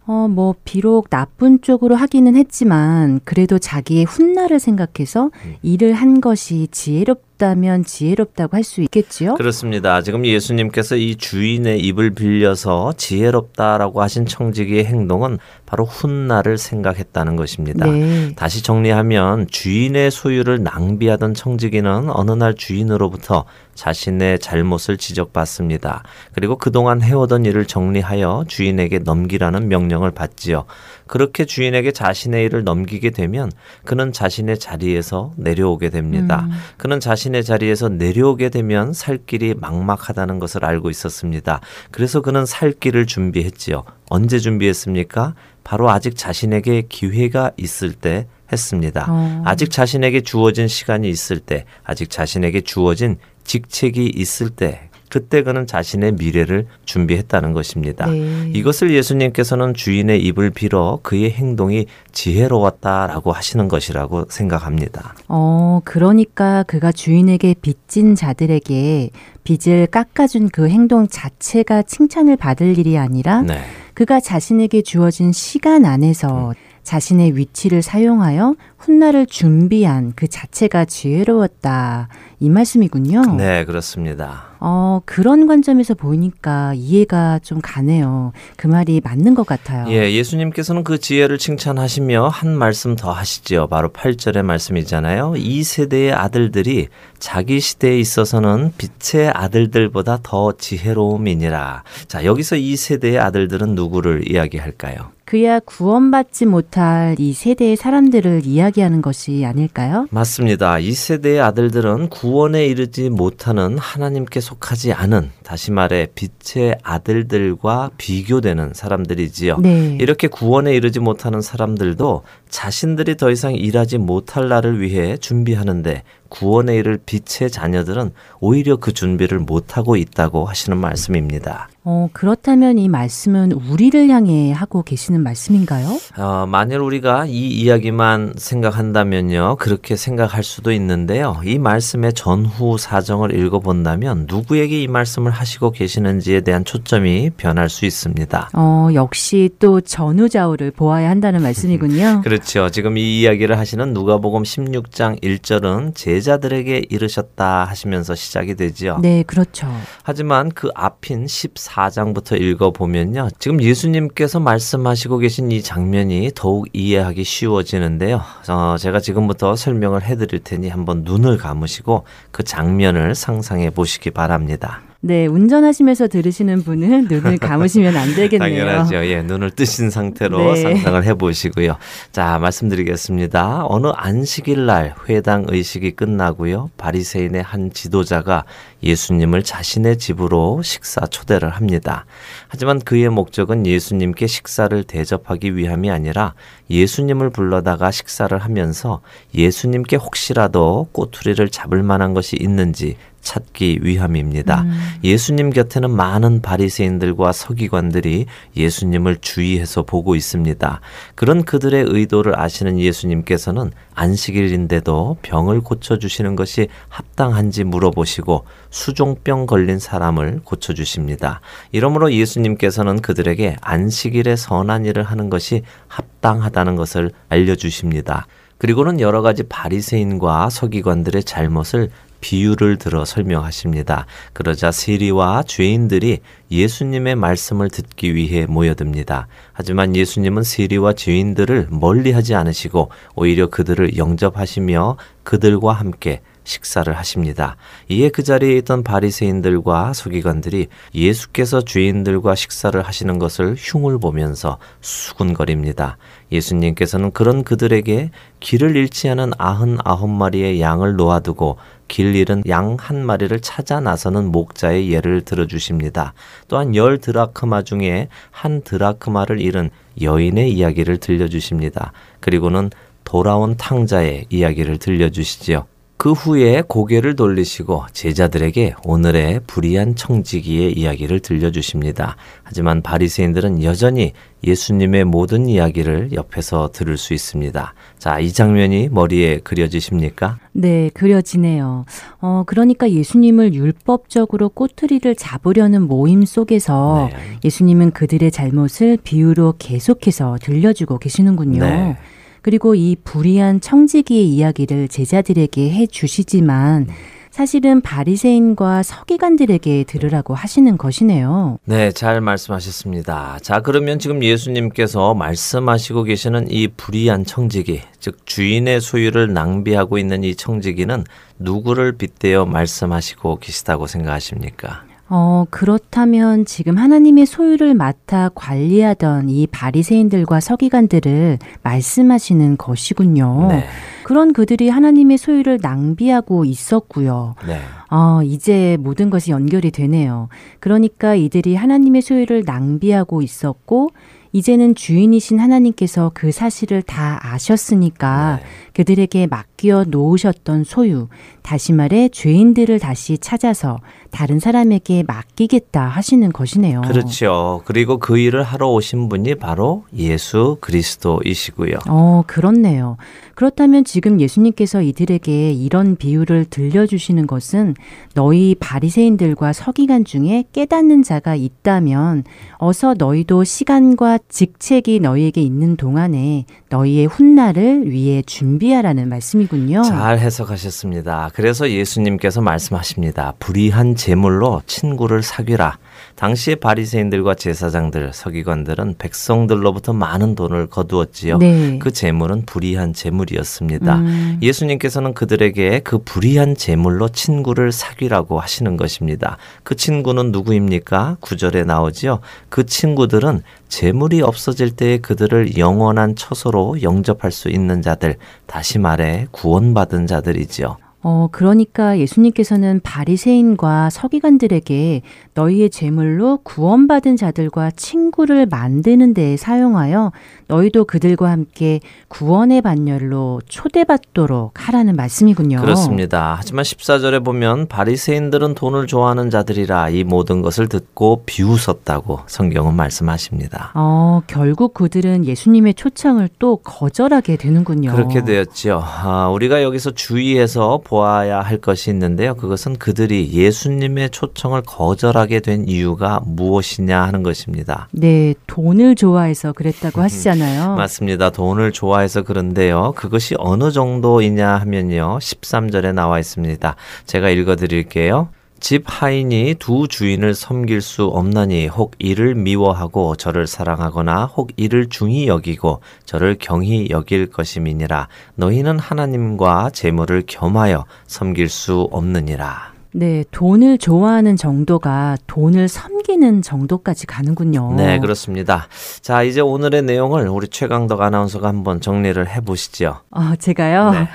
어, 뭐, 비록 나쁜 쪽으로 하기는 했지만, 그래도 자기의 훗날을 생각해서 음. 일을 한 것이 지혜롭 다면 지혜롭다고 할 수 있겠지요? 그렇습니다. 지금 예수님께서 이 주인의 입을 빌려서 지혜롭다라고 하신 청지기의 행동은 바로 훗날을 생각했다는 것입니다. 네. 다시 정리하면 주인의 소유를 낭비하던 청지기는 어느 날 주인으로부터 자신의 잘못을 지적받습니다. 그리고 그동안 해오던 일을 정리하여 주인에게 넘기라는 명령을 받지요. 그렇게 주인에게 자신의 일을 넘기게 되면 그는 자신의 자리에서 내려오게 됩니다. 음. 그는 자신의 자리에서 내려오게 되면 살 길이 막막하다는 것을 알고 있었습니다. 그래서 그는 살 길을 준비했지요. 언제 준비했습니까? 바로 아직 자신에게 기회가 있을 때 했습니다. 어. 아직 자신에게 주어진 시간이 있을 때, 아직 자신에게 주어진 직책이 있을 때 그때 그는 자신의 미래를 준비했다는 것입니다. 네. 이것을 예수님께서는 주인의 입을 빌어 그의 행동이 지혜로웠다라고 하시는 것이라고 생각합니다. 어, 그러니까 그가 주인에게 빚진 자들에게 빚을 깎아준 그 행동 자체가 칭찬을 받을 일이 아니라 네. 그가 자신에게 주어진 시간 안에서 음. 자신의 위치를 사용하여 훗날을 준비한 그 자체가 지혜로웠다. 이 말씀이군요. 네, 그렇습니다. 어, 그런 관점에서 보니까 이해가 좀 가네요. 그 말이 맞는 것 같아요. 예, 예수님께서는 그 지혜를 칭찬하시며 한 말씀 더 하시지요. 바로 8절의 말씀이잖아요. 이 세대의 아들들이 자기 시대에 있어서는 빛의 아들들보다 더 지혜로움이니라. 자, 여기서 이 세대의 아들들은 누구를 이야기할까요? 그야 구원받지 못할 이 세대의 사람들을 이야기 하는 것이 아닐까요? 맞습니다. 이 세대의 아들들은 구원에 이르지 못하는 하나님께 속하지 않은 다시 말해 빛의 아들들과 비교되는 사람들이지요. 네. 이렇게 구원에 이르지 못하는 사람들도 자신들이 더 이상 일하지 못할 날을 위해 준비하는데 구원에 이를 빛의 자녀들은 오히려 그 준비를 못하고 있다고 하시는 말씀입니다. 어, 그렇다면 이 말씀은 우리를 향해 하고 계시는 말씀인가요? 어, 만일 우리가 이 이야기만 생각한다면요. 그렇게 생각할 수도 있는데요. 이 말씀의 전후 사정을 읽어본다면 누구에게 이 말씀을 하시고 계시는지에 대한 초점이 변할 수 있습니다. 어, 역시 또 전후좌우를 보아야 한다는 말씀이군요. 그렇죠. 지금 이 이야기를 하시는 누가복음 16장 1절은 제 자들에게 이르셨다 하시면서 시작이 되지요. 네, 그렇죠. 하지만 그 앞인 14장부터 읽어보면요. 지금 예수님께서 말씀하시고 계신 이 장면이 더욱 이해하기 쉬워지는데요. 어, 제가 지금부터 설명을 해드릴 테니 한번 눈을 감으시고 그 장면을 상상해 보시기 바랍니다. 네, 운전하시면서 들으시는 분은 눈을 감으시면 안 되겠네요. 당연하죠. 예, 눈을 뜨신 상태로 네. 상상을 해보시고요. 자, 말씀드리겠습니다. 어느 안식일 날 회당 의식이 끝나고요. 바리새인의 한 지도자가 예수님을 자신의 집으로 식사 초대를 합니다. 하지만 그의 목적은 예수님께 식사를 대접하기 위함이 아니라 예수님을 불러다가 식사를 하면서 예수님께 혹시라도 꼬투리를 잡을 만한 것이 있는지 찾기 위함입니다. 음. 예수님 곁에는 많은 바리새인들과 서기관들이 예수님을 주의해서 보고 있습니다. 그런 그들의 의도를 아시는 예수님께서는 안식일인데도 병을 고쳐 주시는 것이 합당한지 물어보시고 수종병 걸린 사람을 고쳐 주십니다. 이러므로 예수님께서는 그들에게 안식일에 선한 일을 하는 것이 합당하다는 것을 알려 주십니다. 그리고는 여러 가지 바리새인과 서기관들의 잘못을 비유를 들어 설명하십니다. 그러자 세리와 죄인들이 예수님의 말씀을 듣기 위해 모여듭니다. 하지만 예수님은 세리와 죄인들을 멀리하지 않으시고 오히려 그들을 영접하시며 그들과 함께 식사를 하십니다. 이에 그 자리에 있던 바리새인들과 서기관들이 예수께서 죄인들과 식사를 하시는 것을 흉을 보면서 수군거립니다. 예수님께서는 그런 그들에게 길을 잃지 않은 아흔 아홉 마리의 양을 놓아두고 길 잃은 양 한 마리를 찾아 나서는 목자의 예를 들어주십니다. 또한 열 드라크마 중에 한 드라크마를 잃은 여인의 이야기를 들려주십니다. 그리고는 돌아온 탕자의 이야기를 들려주시지요. 그 후에 고개를 돌리시고 제자들에게 오늘의 불의한 청지기의 이야기를 들려주십니다. 하지만 바리새인들은 여전히 예수님의 모든 이야기를 옆에서 들을 수 있습니다. 자, 이 장면이 머리에 그려지십니까? 네, 그려지네요. 어, 그러니까 예수님을 율법적으로 꼬투리를 잡으려는 모임 속에서 네. 예수님은 그들의 잘못을 비유로 계속해서 들려주고 계시는군요. 네. 그리고 이 불의한 청지기의 이야기를 제자들에게 해 주시지만 사실은 바리새인과 서기관들에게 들으라고 하시는 것이네요. 네, 잘 말씀하셨습니다. 자, 그러면 지금 예수님께서 말씀하시고 계시는 이 불의한 청지기, 즉 주인의 소유를 낭비하고 있는 이 청지기는 누구를 빗대어 말씀하시고 계시다고 생각하십니까? 어, 그렇다면 지금 하나님의 소유를 맡아 관리하던 이 바리새인들과 서기관들을 말씀하시는 것이군요. 네. 그런 그들이 하나님의 소유를 낭비하고 있었고요. 네. 어, 이제 모든 것이 연결이 되네요. 그러니까 이들이 하나님의 소유를 낭비하고 있었고 이제는 주인이신 하나님께서 그 사실을 다 아셨으니까 네. 그들에게 맡겨 놓으셨던 소유, 다시 말해 죄인들을 다시 찾아서 다른 사람에게 맡기겠다 하시는 것이네요. 그렇죠. 그리고 그 일을 하러 오신 분이 바로 예수 그리스도이시고요. 어, 그렇네요. 그렇다면 지금 예수님께서 이들에게 이런 비유를 들려주시는 것은 너희 바리새인들과 서기관 중에 깨닫는 자가 있다면 어서 너희도 시간과 직책이 너희에게 있는 동안에 너희의 훗날을 위해 준비 하라는 말씀이군요. 잘 해석하셨습니다. 그래서 예수님께서 말씀하십니다. 불의한 재물로 친구를 사귀라. 당시의 바리새인들과 제사장들, 서기관들은 백성들로부터 많은 돈을 거두었지요. 네. 그 재물은 불의한 재물이었습니다. 음. 예수님께서는 그들에게 그 불의한 재물로 친구를 사귀라고 하시는 것입니다. 그 친구는 누구입니까? 구절에 나오지요. 그 친구들은 재물이 없어질 때에 그들을 영원한 처소로 영접할 수 있는 자들, 다시 말해 구원받은 자들이지요. 어, 그러니까 예수님께서는 바리새인과 서기관들에게 너희의 재물로 구원받은 자들과 친구를 만드는 데 사용하여 너희도 그들과 함께 구원의 반열로 초대받도록 하라는 말씀이군요. 그렇습니다. 하지만 14절에 보면 바리새인들은 돈을 좋아하는 자들이라 이 모든 것을 듣고 비웃었다고 성경은 말씀하십니다. 어, 결국 그들은 예수님의 초청을 또 거절하게 되는군요. 그렇게 되었지요. 아, 우리가 여기서 주의해서 보아야 할 것이 있는데요. 그것은 그들이 예수님의 초청을 거절하게 된 이유가 무엇이냐 하는 것입니다. 네, 돈을 좋아해서 그랬다고 하시잖아요. 맞습니다. 돈을 좋아해서 그런데요. 그것이 어느 정도이냐 하면요. 13절에 나와 있습니다. 제가 읽어 드릴게요. 집 하인이 두 주인을 섬길 수 없나니 혹 이를 미워하고 저를 사랑하거나 혹 이를 중히 여기고 저를 경히 여길 것임이니라 너희는 하나님과 재물을 겸하여 섬길 수 없느니라. 네, 돈을 좋아하는 정도가 돈을 섬기는 정도까지 가는군요. 네, 그렇습니다. 자, 이제 오늘의 내용을 우리 최강덕 아나운서가 한번 정리를 해 보시죠. 어, 제가요? 네.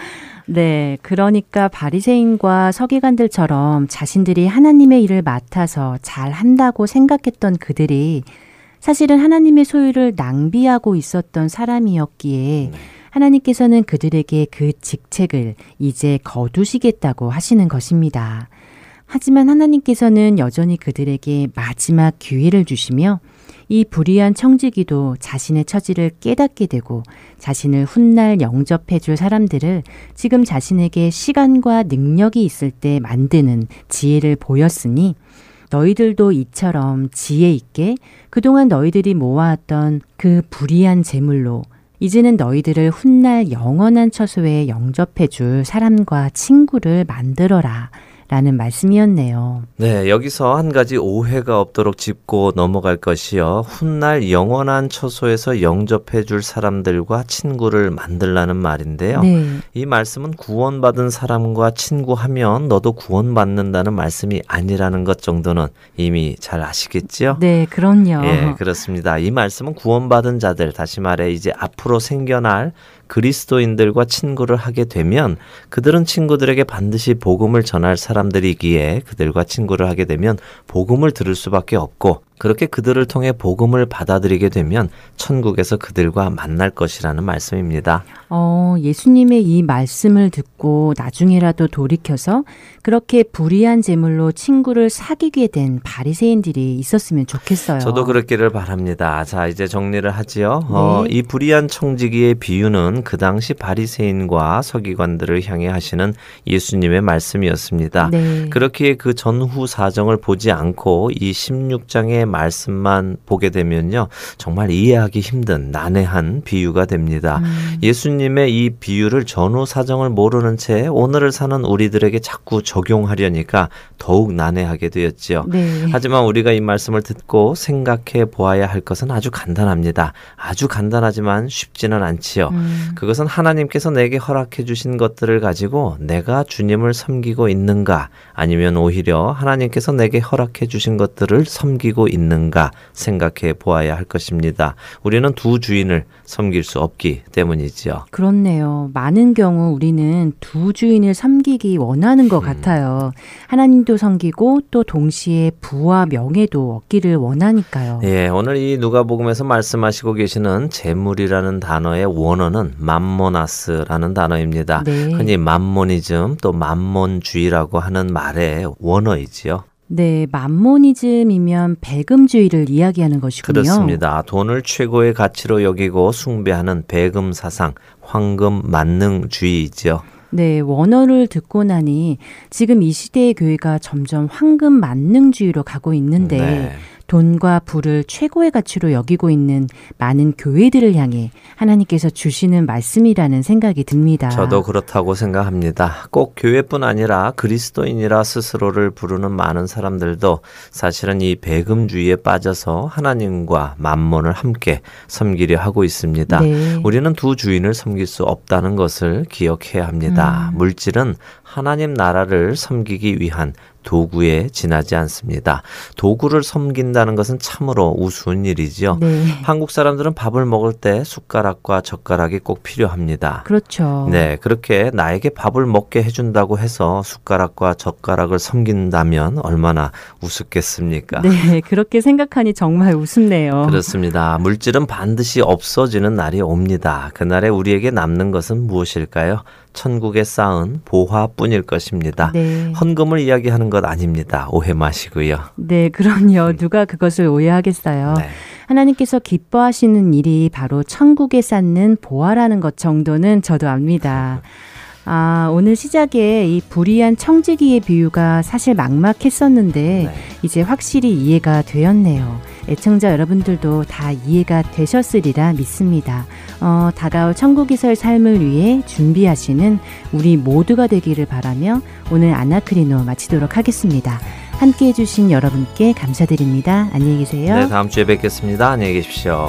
네, 그러니까 바리새인과 서기관들처럼 자신들이 하나님의 일을 맡아서 잘 한다고 생각했던 그들이 사실은 하나님의 소유를 낭비하고 있었던 사람이었기에 네. 하나님께서는 그들에게 그 직책을 이제 거두시겠다고 하시는 것입니다. 하지만 하나님께서는 여전히 그들에게 마지막 기회를 주시며 이 불의한 청지기도 자신의 처지를 깨닫게 되고 자신을 훗날 영접해 줄 사람들을 지금 자신에게 시간과 능력이 있을 때 만드는 지혜를 보였으니 너희들도 이처럼 지혜 있게 그동안 너희들이 모아왔던 그 불의한 재물로 이제는 너희들을 훗날 영원한 처소에 영접해 줄 사람과 친구를 만들어라. 라는 말씀이었네요. 네, 여기서 한 가지 오해가 없도록 짚고 넘어갈 것이요. 훗날 영원한 처소에서 영접해 줄 사람들과 친구를 만들라는 말인데요. 네. 이 말씀은 구원받은 사람과 친구하면 너도 구원받는다는 말씀이 아니라는 것 정도는 이미 잘 아시겠지요? 네, 그럼요. 예, 그렇습니다. 이 말씀은 구원받은 자들, 다시 말해 이제 앞으로 생겨날 그리스도인들과 친구를 하게 되면 그들은 친구들에게 반드시 복음을 전할 사람들이기에 그들과 친구를 하게 되면 복음을 들을 수밖에 없고 그렇게 그들을 통해 복음을 받아들이게 되면 천국에서 그들과 만날 것이라는 말씀입니다. 어, 예수님의 이 말씀을 듣고 나중에라도 돌이켜서 그렇게 불의한 제물로 친구를 사귀게 된 바리새인들이 있었으면 좋겠어요. 저도 그렇기를 바랍니다. 자, 이제 정리를 하지요. 어, 네. 어, 이 불의한 청지기의 비유는 그 당시 바리새인과 서기관들을 향해 하시는 예수님의 말씀이었습니다. 네. 그렇게 그 전후 사정을 보지 않고 이 16장의 말씀만 보게 되면요. 정말 이해하기 힘든 난해한 비유가 됩니다. 음. 예수님의 이 비유를 전후 사정을 모르는 채 오늘을 사는 우리들에게 자꾸 적용하려니까 더욱 난해하게 되었지요. 네. 하지만 우리가 이 말씀을 듣고 생각해 보아야 할 것은 아주 간단합니다. 아주 간단하지만 쉽지는 않지요. 음. 그것은 하나님께서 내게 허락해 주신 것들을 가지고 내가 주님을 섬기고 있는가 아니면 오히려 하나님께서 내게 허락해 주신 것들을 섬기고 있는가 있는가 생각해 보아야 할 것입니다. 우리는 두 주인을 섬길 수 없기 때문이지요. 그렇네요. 많은 경우 우리는 두 주인을 섬기기 원하는 것 음. 같아요. 하나님도 섬기고 또 동시에 부와 명예도 얻기를 원하니까요. 예, 오늘 이 누가복음에서 말씀하시고 계시는 재물이라는 단어의 원어는 맘모나스라는 단어입니다. 네. 흔히 맘모니즘 또 맘몬주의라고 하는 말의 원어이지요. 네, 맘모니즘이면 배금주의를 이야기하는 것이군요. 그렇습니다. 돈을 최고의 가치로 여기고 숭배하는 배금 사상, 황금 만능주의이죠. 네, 원어를 듣고 나니 지금 이 시대의 교회가 점점 황금 만능주의로 가고 있는데 네. 돈과 부를 최고의 가치로 여기고 있는 많은 교회들을 향해 하나님께서 주시는 말씀이라는 생각이 듭니다. 저도 그렇다고 생각합니다. 꼭 교회뿐 아니라 그리스도인이라 스스로를 부르는 많은 사람들도 사실은 이 배금주의에 빠져서 하나님과 만몬을 함께 섬기려 하고 있습니다. 네. 우리는 두 주인을 섬길 수 없다는 것을 기억해야 합니다. 음. 물질은 하나님 나라를 섬기기 위한 도구에 지나지 않습니다. 도구를 섬긴다는 것은 참으로 우스운 일이지요. 네. 한국 사람들은 밥을 먹을 때 숟가락과 젓가락이 꼭 필요합니다. 그렇죠. 네, 그렇게 나에게 밥을 먹게 해준다고 해서 숟가락과 젓가락을 섬긴다면 얼마나 우습겠습니까? 네, 그렇게 생각하니 정말 우습네요. 그렇습니다. 물질은 반드시 없어지는 날이 옵니다. 그날에 우리에게 남는 것은 무엇일까요? 천국에 쌓은 보화뿐일 것입니다. 네. 헌금을 이야기하는 것 아닙니다. 오해 마시고요. 네, 그럼요. 음. 누가 그것을 오해하겠어요. 네. 하나님께서 기뻐하시는 일이 바로 천국에 쌓는 보화라는 것 정도는 저도 압니다. 아, 오늘 시작에 이 불의한 청지기의 비유가 사실 막막했었는데 네. 이제 확실히 이해가 되었네요. 애청자 여러분들도 다 이해가 되셨으리라 믿습니다. 어, 다가올 천국에서의 삶을 위해 준비하시는 우리 모두가 되기를 바라며 오늘 아나크리노 마치도록 하겠습니다. 함께 해주신 여러분께 감사드립니다. 안녕히 계세요. 네, 다음 주에 뵙겠습니다. 안녕히 계십시오.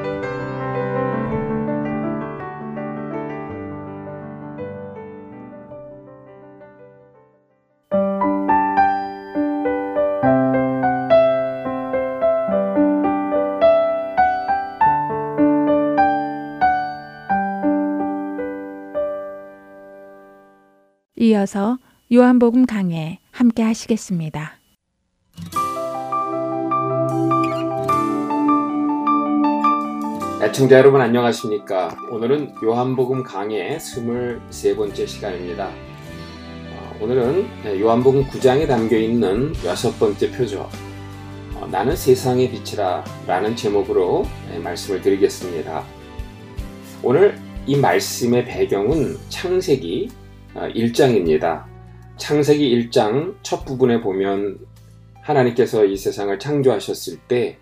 이어서 요한복음 강해 함께 하시겠습니다. 애청자 여러분 안녕하십니까? 오늘은 요한복음 강의 23번째 시간입니다. 어, 오늘은 요한복음 9장에 담겨 있는 여섯 번째 표죠. 어, 나는 세상의 빛이라 라는 제목으로 말씀을 드리겠습니다. 오늘 이 말씀의 배경은 창세기 1장입니다. 아, 창세기 1장 첫 부분에 보면 하나님께서 이 세상을 창조하셨을 때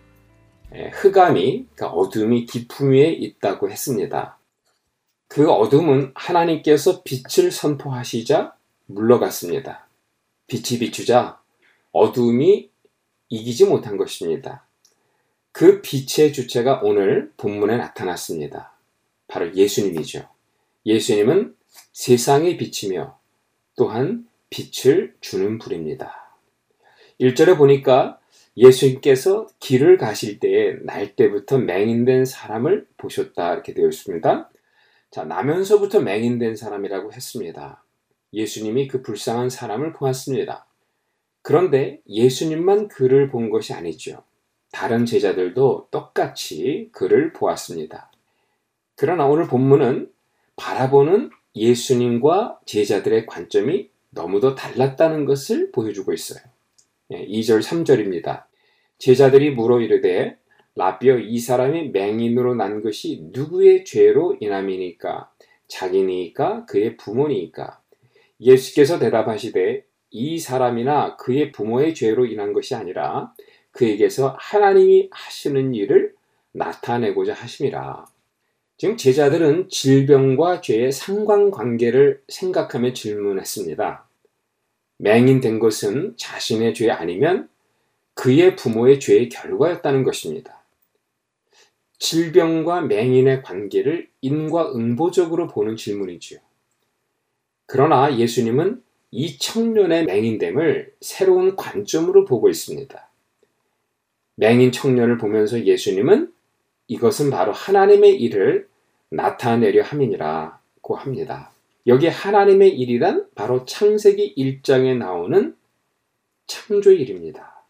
흑암이, 그러니까 어둠이 깊음 위에 있다고 했습니다. 그 어둠은 하나님께서 빛을 선포하시자 물러갔습니다. 빛이 비추자 어둠이 이기지 못한 것입니다. 그 빛의 주체가 오늘 본문에 나타났습니다. 바로 예수님이죠. 예수님은 세상에 비치며 또한 빛을 주는 불입니다. 1절에 보니까 예수님께서 길을 가실 때에 날 때부터 맹인된 사람을 보셨다 이렇게 되어 있습니다. 자, 나면서부터 맹인된 사람이라고 했습니다. 예수님이 그 불쌍한 사람을 보았습니다. 그런데 예수님만 그를 본 것이 아니죠. 다른 제자들도 똑같이 그를 보았습니다. 그러나 오늘 본문은 바라보는 예수님과 제자들의 관점이 너무도 달랐다는 것을 보여주고 있어요. 2절, 예, 3절입니다. 제자들이 물어 이르되 라비어 이 사람이 맹인으로 난 것이 누구의 죄로 인함이니까 자기니까 그의 부모니까 예수께서 대답하시되 이 사람이나 그의 부모의 죄로 인한 것이 아니라 그에게서 하나님이 하시는 일을 나타내고자 하심이라. 지금 제자들은 질병과 죄의 상관관계를 생각하며 질문했습니다. 맹인된 것은 자신의 죄 아니면 그의 부모의 죄의 결과였다는 것입니다. 질병과 맹인의 관계를 인과응보적으로 보는 질문이지요. 그러나 예수님은 이 청년의 맹인됨을 새로운 관점으로 보고 있습니다. 맹인 청년을 보면서 예수님은 이것은 바로 하나님의 일을 나타내려 함이니라고 합니다. 여기 하나님의 일이란 바로 창세기 1장에 나오는 창조의 일입니다.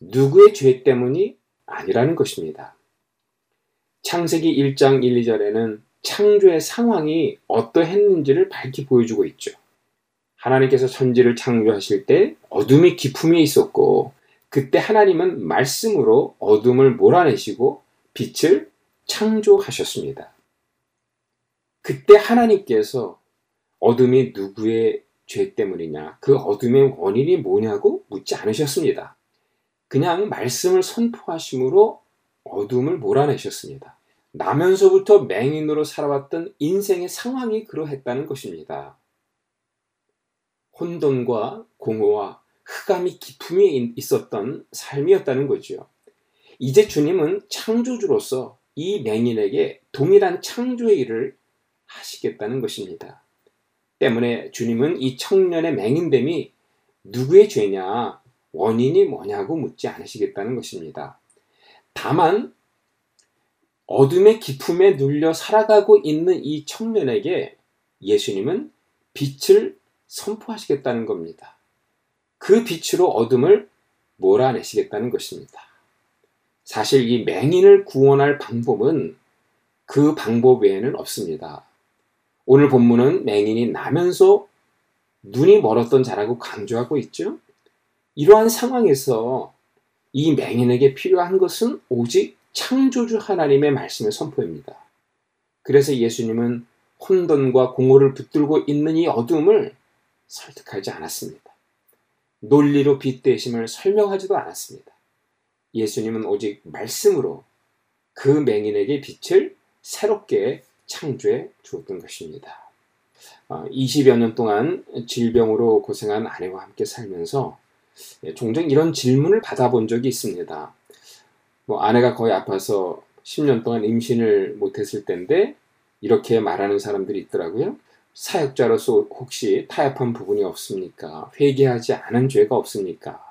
누구의 죄 때문이 아니라는 것입니다. 창세기 1장 1, 2절에는 창조의 상황이 어떠했는지를 밝히 보여주고 있죠. 하나님께서 천지를 창조하실 때 어둠이 기품이 있었고 그때 하나님은 말씀으로 어둠을 몰아내시고 빛을 창조하셨습니다. 그때 하나님께서 어둠이 누구의 죄 때문이냐, 그 어둠의 원인이 뭐냐고 묻지 않으셨습니다. 그냥 말씀을 선포하심으로 어둠을 몰아내셨습니다. 나면서부터 맹인으로 살아왔던 인생의 상황이 그러했다는 것입니다. 혼돈과 공허와 흑암이 기품이 있었던 삶이었다는 거죠. 이제 주님은 창조주로서 이 맹인에게 동일한 창조의 일을 하시겠다는 것입니다. 때문에 주님은 이 청년의 맹인됨이 누구의 죄냐, 원인이 뭐냐고 묻지 않으시겠다는 것입니다. 다만 어둠의 기품에 눌려 살아가고 있는 이 청년에게 예수님은 빛을 선포하시겠다는 겁니다. 그 빛으로 어둠을 몰아내시겠다는 것입니다. 사실 이 맹인을 구원할 방법은 그 방법 외에는 없습니다. 오늘 본문은 맹인이 나면서 눈이 멀었던 자라고 강조하고 있죠. 이러한 상황에서 이 맹인에게 필요한 것은 오직 창조주 하나님의 말씀의 선포입니다. 그래서 예수님은 혼돈과 공허를 붙들고 있는 이 어둠을 설득하지 않았습니다. 논리로 빗대심을 설명하지도 않았습니다. 예수님은 오직 말씀으로 그 맹인에게 빛을 새롭게 창조해 주었던 것입니다. 20여 어, 년 동안 질병으로 고생한 아내와 함께 살면서 예, 종종 이런 질문을 받아본 적이 있습니다. 뭐 아내가 거의 아파서 10년 동안 임신을 못했을 때인데 이렇게 말하는 사람들이 있더라고요. 사역자로서 혹시 타협한 부분이 없습니까? 회개하지 않은 죄가 없습니까?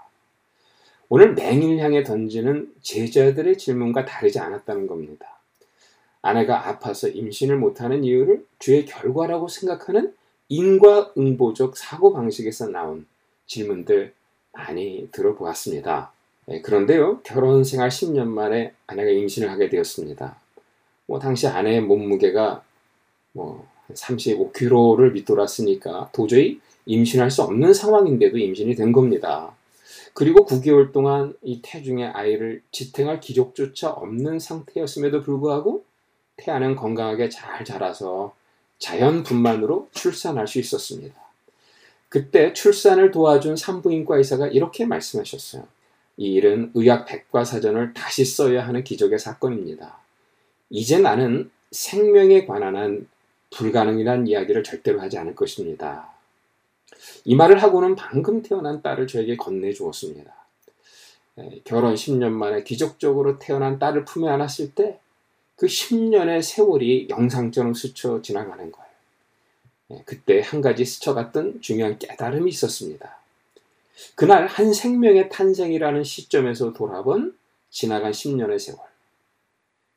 오늘 맹일 향해 던지는 제자들의 질문과 다르지 않았다는 겁니다. 아내가 아파서 임신을 못하는 이유를 죄의 결과라고 생각하는 인과응보적 사고방식에서 나온 질문들 많이 들어보았습니다. 네, 그런데요, 결혼 생활 10년 만에 아내가 임신을 하게 되었습니다. 뭐, 당시 아내의 몸무게가 뭐, 35kg를 밑돌았으니까 도저히 임신할 수 없는 상황인데도 임신이 된 겁니다. 그리고 9개월 동안 이 태중의 아이를 지탱할 기력조차 없는 상태였음에도 불구하고 태아는 건강하게 잘 자라서 자연 분만으로 출산할 수 있었습니다. 그때 출산을 도와준 산부인과 의사가 이렇게 말씀하셨어요. 이 일은 의학 백과사전을 다시 써야 하는 기적의 사건입니다. 이제 나는 생명에 관한 한 불가능이란 이야기를 절대로 하지 않을 것입니다. 이 말을 하고는 방금 태어난 딸을 저에게 건네주었습니다. 결혼 10년 만에 기적적으로 태어난 딸을 품에 안았을 때 그 10년의 세월이 영상처럼 스쳐 지나가는 거예요. 그때 한 가지 스쳐갔던 중요한 깨달음이 있었습니다. 그날 한 생명의 탄생이라는 시점에서 돌아본 지나간 10년의 세월.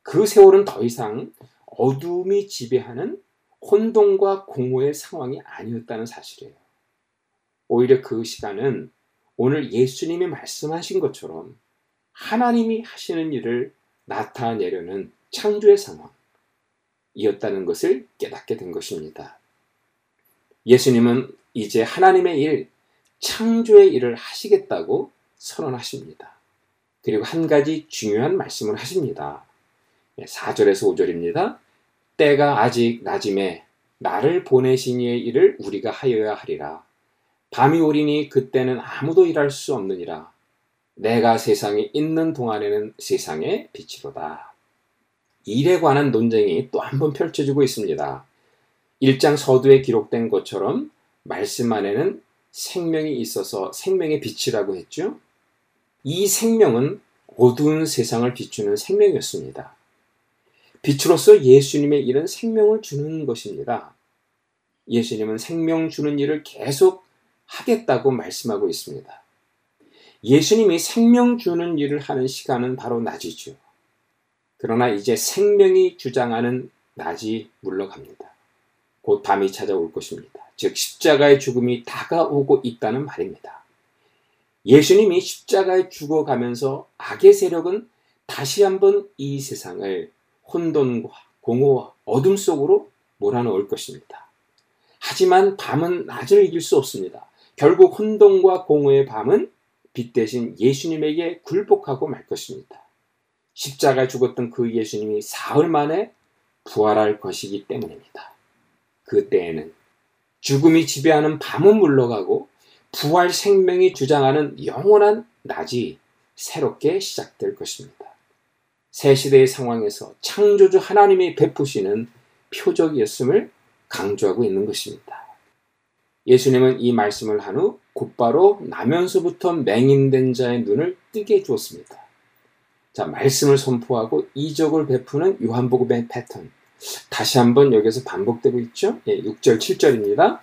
그 세월은 더 이상 어둠이 지배하는 혼돈과 공허의 상황이 아니었다는 사실이에요. 오히려 그 시간은 오늘 예수님이 말씀하신 것처럼 하나님이 하시는 일을 나타내려는 창조의 상황이었다는 것을 깨닫게 된 것입니다. 예수님은 이제 하나님의 일, 창조의 일을 하시겠다고 선언하십니다. 그리고 한 가지 중요한 말씀을 하십니다. 4절에서 5절입니다. 때가 아직 낮임에 나를 보내신 이의 일을 우리가 하여야 하리라. 밤이 오리니 그때는 아무도 일할 수 없느니라. 내가 세상에 있는 동안에는 세상의 빛이로다. 일에 관한 논쟁이 또 한 번 펼쳐지고 있습니다. 1장 서두에 기록된 것처럼 말씀 안에는 생명이 있어서 생명의 빛이라고 했죠. 이 생명은 어두운 세상을 비추는 생명이었습니다. 빛으로서 예수님의 일은 생명을 주는 것입니다. 예수님은 생명 주는 일을 계속 하겠다고 말씀하고 있습니다. 예수님이 생명 주는 일을 하는 시간은 바로 낮이죠. 그러나 이제 생명이 주장하는 낮이 물러갑니다. 곧 밤이 찾아올 것입니다. 즉, 십자가의 죽음이 다가오고 있다는 말입니다. 예수님이 십자가에 죽어가면서 악의 세력은 다시 한번 이 세상을 혼돈과 공허와 어둠 속으로 몰아넣을 것입니다. 하지만 밤은 낮을 이길 수 없습니다. 결국 혼돈과 공허의 밤은 빛 대신 예수님에게 굴복하고 말 것입니다. 십자가 죽었던 그 예수님이 사흘 만에 부활할 것이기 때문입니다. 그때에는 죽음이 지배하는 밤은 물러가고 부활 생명이 주장하는 영원한 낮이 새롭게 시작될 것입니다. 새 시대의 상황에서 창조주 하나님이 베푸시는 표적이었음을 강조하고 있는 것입니다. 예수님은 이 말씀을 한 후 곧바로 나면서부터 맹인된 자의 눈을 뜨게 주었습니다. 자, 말씀을 선포하고 이적을 베푸는 요한복음의 패턴. 다시 한번 여기서 반복되고 있죠? 예, 6절, 7절입니다.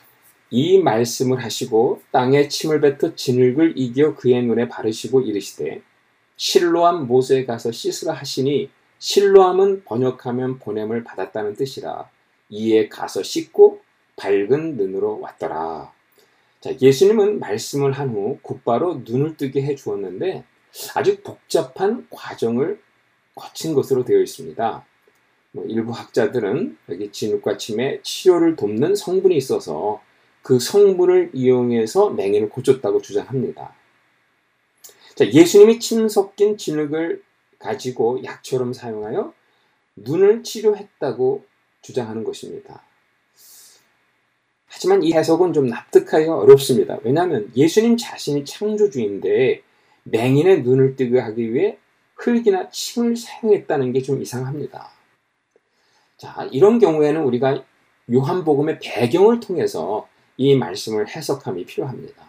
이 말씀을 하시고 땅에 침을 뱉어 진흙을 이겨 그의 눈에 바르시고 이르시되 실로암 모세에 가서 씻으라 하시니 실로암은 번역하면 보냄을 받았다는 뜻이라 이에 가서 씻고 밝은 눈으로 왔더라. 자, 예수님은 말씀을 한 후 곧바로 눈을 뜨게 해 주었는데 아주 복잡한 과정을 거친 것으로 되어 있습니다. 뭐 일부 학자들은 여기 진흙과 침에 치료를 돕는 성분이 있어서 그 성분을 이용해서 맹인을 고쳤다고 주장합니다. 자, 예수님이 침 섞인 진흙을 가지고 약처럼 사용하여 눈을 치료했다고 주장하는 것입니다. 하지만 이 해석은 좀 납득하기가 어렵습니다. 왜냐하면 예수님 자신이 창조주인데 맹인의 눈을 뜨게 하기 위해 흙이나 침을 사용했다는 게 좀 이상합니다. 자, 이런 경우에는 우리가 요한복음의 배경을 통해서 이 말씀을 해석함이 필요합니다.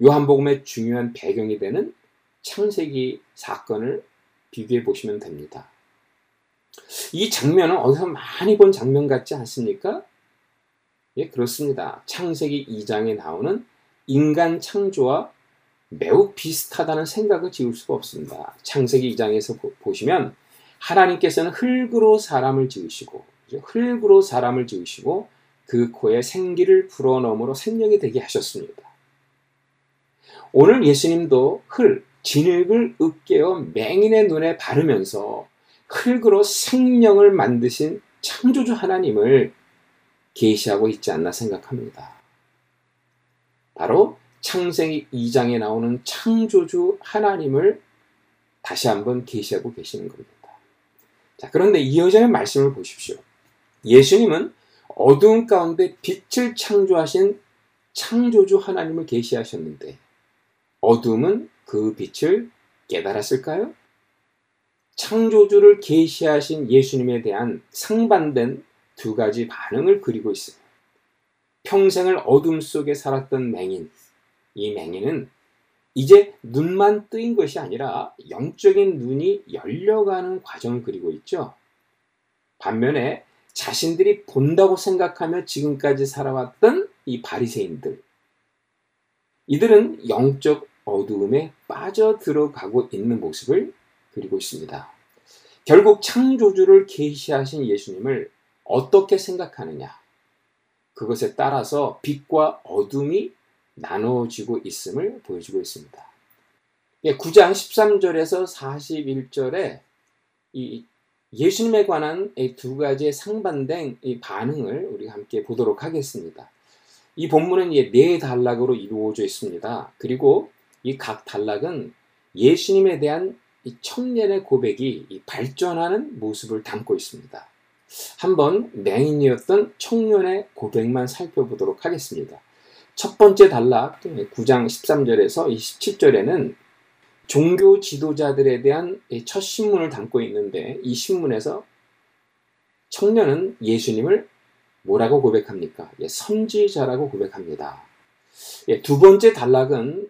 요한복음의 중요한 배경이 되는 창세기 사건을 비교해 보시면 됩니다. 이 장면은 어디서 많이 본 장면 같지 않습니까? 예, 그렇습니다. 창세기 2장에 나오는 인간 창조와 매우 비슷하다는 생각을 지울 수가 없습니다. 창세기 2장에서 보, 시면 하나님께서는 흙으로 사람을 지으시고 흙으로 사람을 지으시고 그 코에 생기를 불어넣음으로 생명이 되게 하셨습니다. 오늘 예수님도 흙, 진흙을 으깨어 맹인의 눈에 바르면서 흙으로 생명을 만드신 창조주 하나님을 계시하고 있지 않나 생각합니다. 바로 창세기 2장에 나오는 창조주 하나님을 다시 한번 계시하고 계시는 겁니다. 자, 그런데 이어져의 말씀을 보십시오. 예수님은 어두운 가운데 빛을 창조하신 창조주 하나님을 계시하셨는데 어둠은 그 빛을 깨달았을까요? 창조주를 계시하신 예수님에 대한 상반된 두 가지 반응을 그리고 있어요. 평생을 어둠 속에 살았던 맹인, 이 맹인은 이제 눈만 뜨인 것이 아니라 영적인 눈이 열려가는 과정을 그리고 있죠. 반면에 자신들이 본다고 생각하며 지금까지 살아왔던 이 바리새인들, 이들은 영적 어두움에 빠져들어가고 있는 모습을 그리고 있습니다. 결국 창조주를 계시하신 예수님을 어떻게 생각하느냐? 그것에 따라서 빛과 어둠이 나누어지고 있음을 보여주고 있습니다. 9장 13절에서 41절에 이 예수님에 관한 두 가지의 상반된 반응을 우리 함께 보도록 하겠습니다. 이 본문은 네 단락으로 이루어져 있습니다. 그리고 이 각 단락은 예수님에 대한 청년의 고백이 발전하는 모습을 담고 있습니다. 한번 맹인이었던 청년의 고백만 살펴보도록 하겠습니다. 첫 번째 단락 9장 13절에서 27절에는 종교 지도자들에 대한 첫 신문을 담고 있는데 이 신문에서 청년은 예수님을 뭐라고 고백합니까? 예, 선지자라고 고백합니다. 예, 두 번째 단락은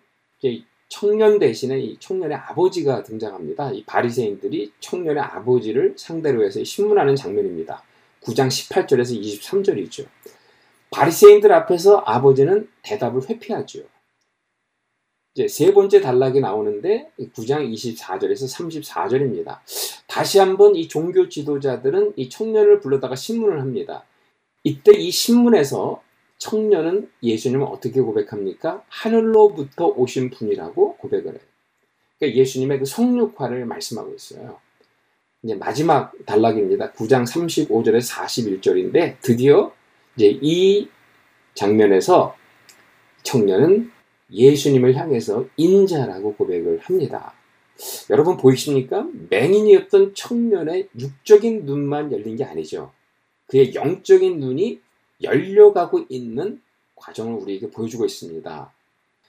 청년 대신에 이 청년의 아버지가 등장합니다. 이 바리새인들이 청년의 아버지를 상대로 해서 신문하는 장면입니다. 9장 18절에서 23절이죠. 바리새인들 앞에서 아버지는 대답을 회피하죠. 이제 세 번째 단락이 나오는데 9장 24절에서 34절입니다. 다시 한번 이 종교 지도자들은 이 청년을 불러다가 신문을 합니다. 이때 이 신문에서 청년은 예수님을 어떻게 고백합니까? 하늘로부터 오신 분이라고 고백을 해요. 그러니까 예수님의 그 성육화를 말씀하고 있어요. 이제 마지막 단락입니다. 9장 35절에서 41절인데 드디어 이제 이 장면에서 청년은 예수님을 향해서 인자라고 고백을 합니다. 여러분 보이십니까? 맹인이었던 청년의 육적인 눈만 열린 게 아니죠. 그의 영적인 눈이 열려가고 있는 과정을 우리에게 보여주고 있습니다.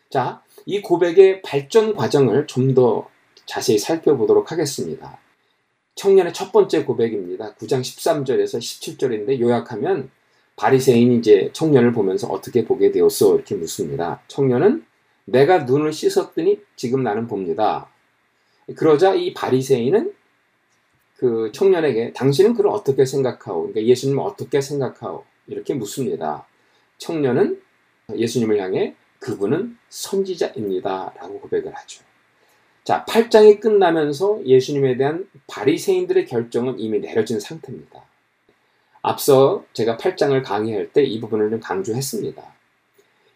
자, 이 고백의 발전 과정을 좀 더 자세히 살펴보도록 하겠습니다. 청년의 첫 번째 고백입니다. 9장 13절에서 17절인데 요약하면 바리새인이 이제 청년을 보면서 어떻게 보게 되었어 이렇게 묻습니다. 청년은 내가 눈을 씻었더니 지금 나는 봅니다. 그러자 이 바리새인은 그 청년에게 당신은 그를 어떻게 생각하오? 그러니까 예수님을 어떻게 생각하오? 이렇게 묻습니다. 청년은 예수님을 향해 그분은 선지자입니다. 라고 고백을 하죠. 자, 8장이 끝나면서 예수님에 대한 바리새인들의 결정은 이미 내려진 상태입니다. 앞서 제가 8장을 강의할 때 이 부분을 좀 강조했습니다.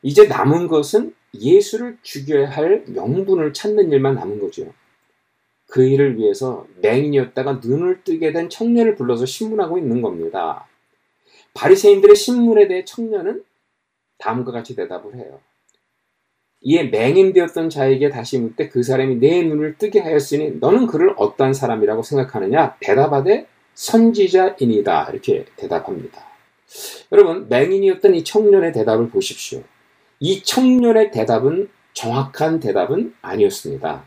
이제 남은 것은 예수를 죽여야 할 명분을 찾는 일만 남은 거죠. 그 일을 위해서 맹인이었다가 눈을 뜨게 된 청년을 불러서 신문하고 있는 겁니다. 바리새인들의 신문에 대해 청년은 다음과 같이 대답을 해요. 이에 맹인되었던 자에게 다시 묻되 그 사람이 내 눈을 뜨게 하였으니 너는 그를 어떠한 사람이라고 생각하느냐? 대답하되 선지자이니다. 이렇게 대답합니다. 여러분, 맹인이었던 이 청년의 대답을 보십시오. 이 청년의 대답은 정확한 대답은 아니었습니다.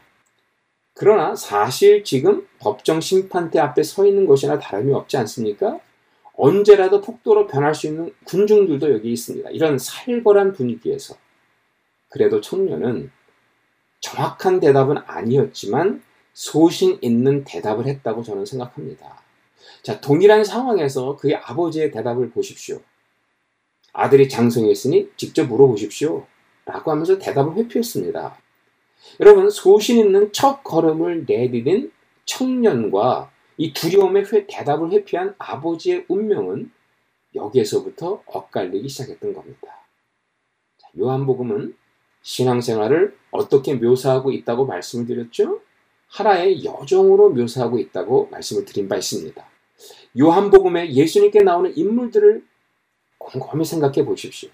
그러나 사실 지금 법정 심판대 앞에 서 있는 것이나 다름이 없지 않습니까? 언제라도 폭도로 변할 수 있는 군중들도 여기 있습니다. 이런 살벌한 분위기에서. 그래도 청년은 정확한 대답은 아니었지만 소신 있는 대답을 했다고 저는 생각합니다. 자, 동일한 상황에서 그의 아버지의 대답을 보십시오. 아들이 장성했으니 직접 물어보십시오. 라고 하면서 대답을 회피했습니다. 여러분, 소신 있는 첫 걸음을 내디딘 청년과 이 두려움의 회, 대답을 회피한 아버지의 운명은 여기에서부터 엇갈리기 시작했던 겁니다. 자, 요한복음은 신앙생활을 어떻게 묘사하고 있다고 말씀을 드렸죠? 하나의 여정으로 묘사하고 있다고 말씀을 드린 바 있습니다. 요한복음에 예수님께 나오는 인물들을 곰곰이 생각해 보십시오.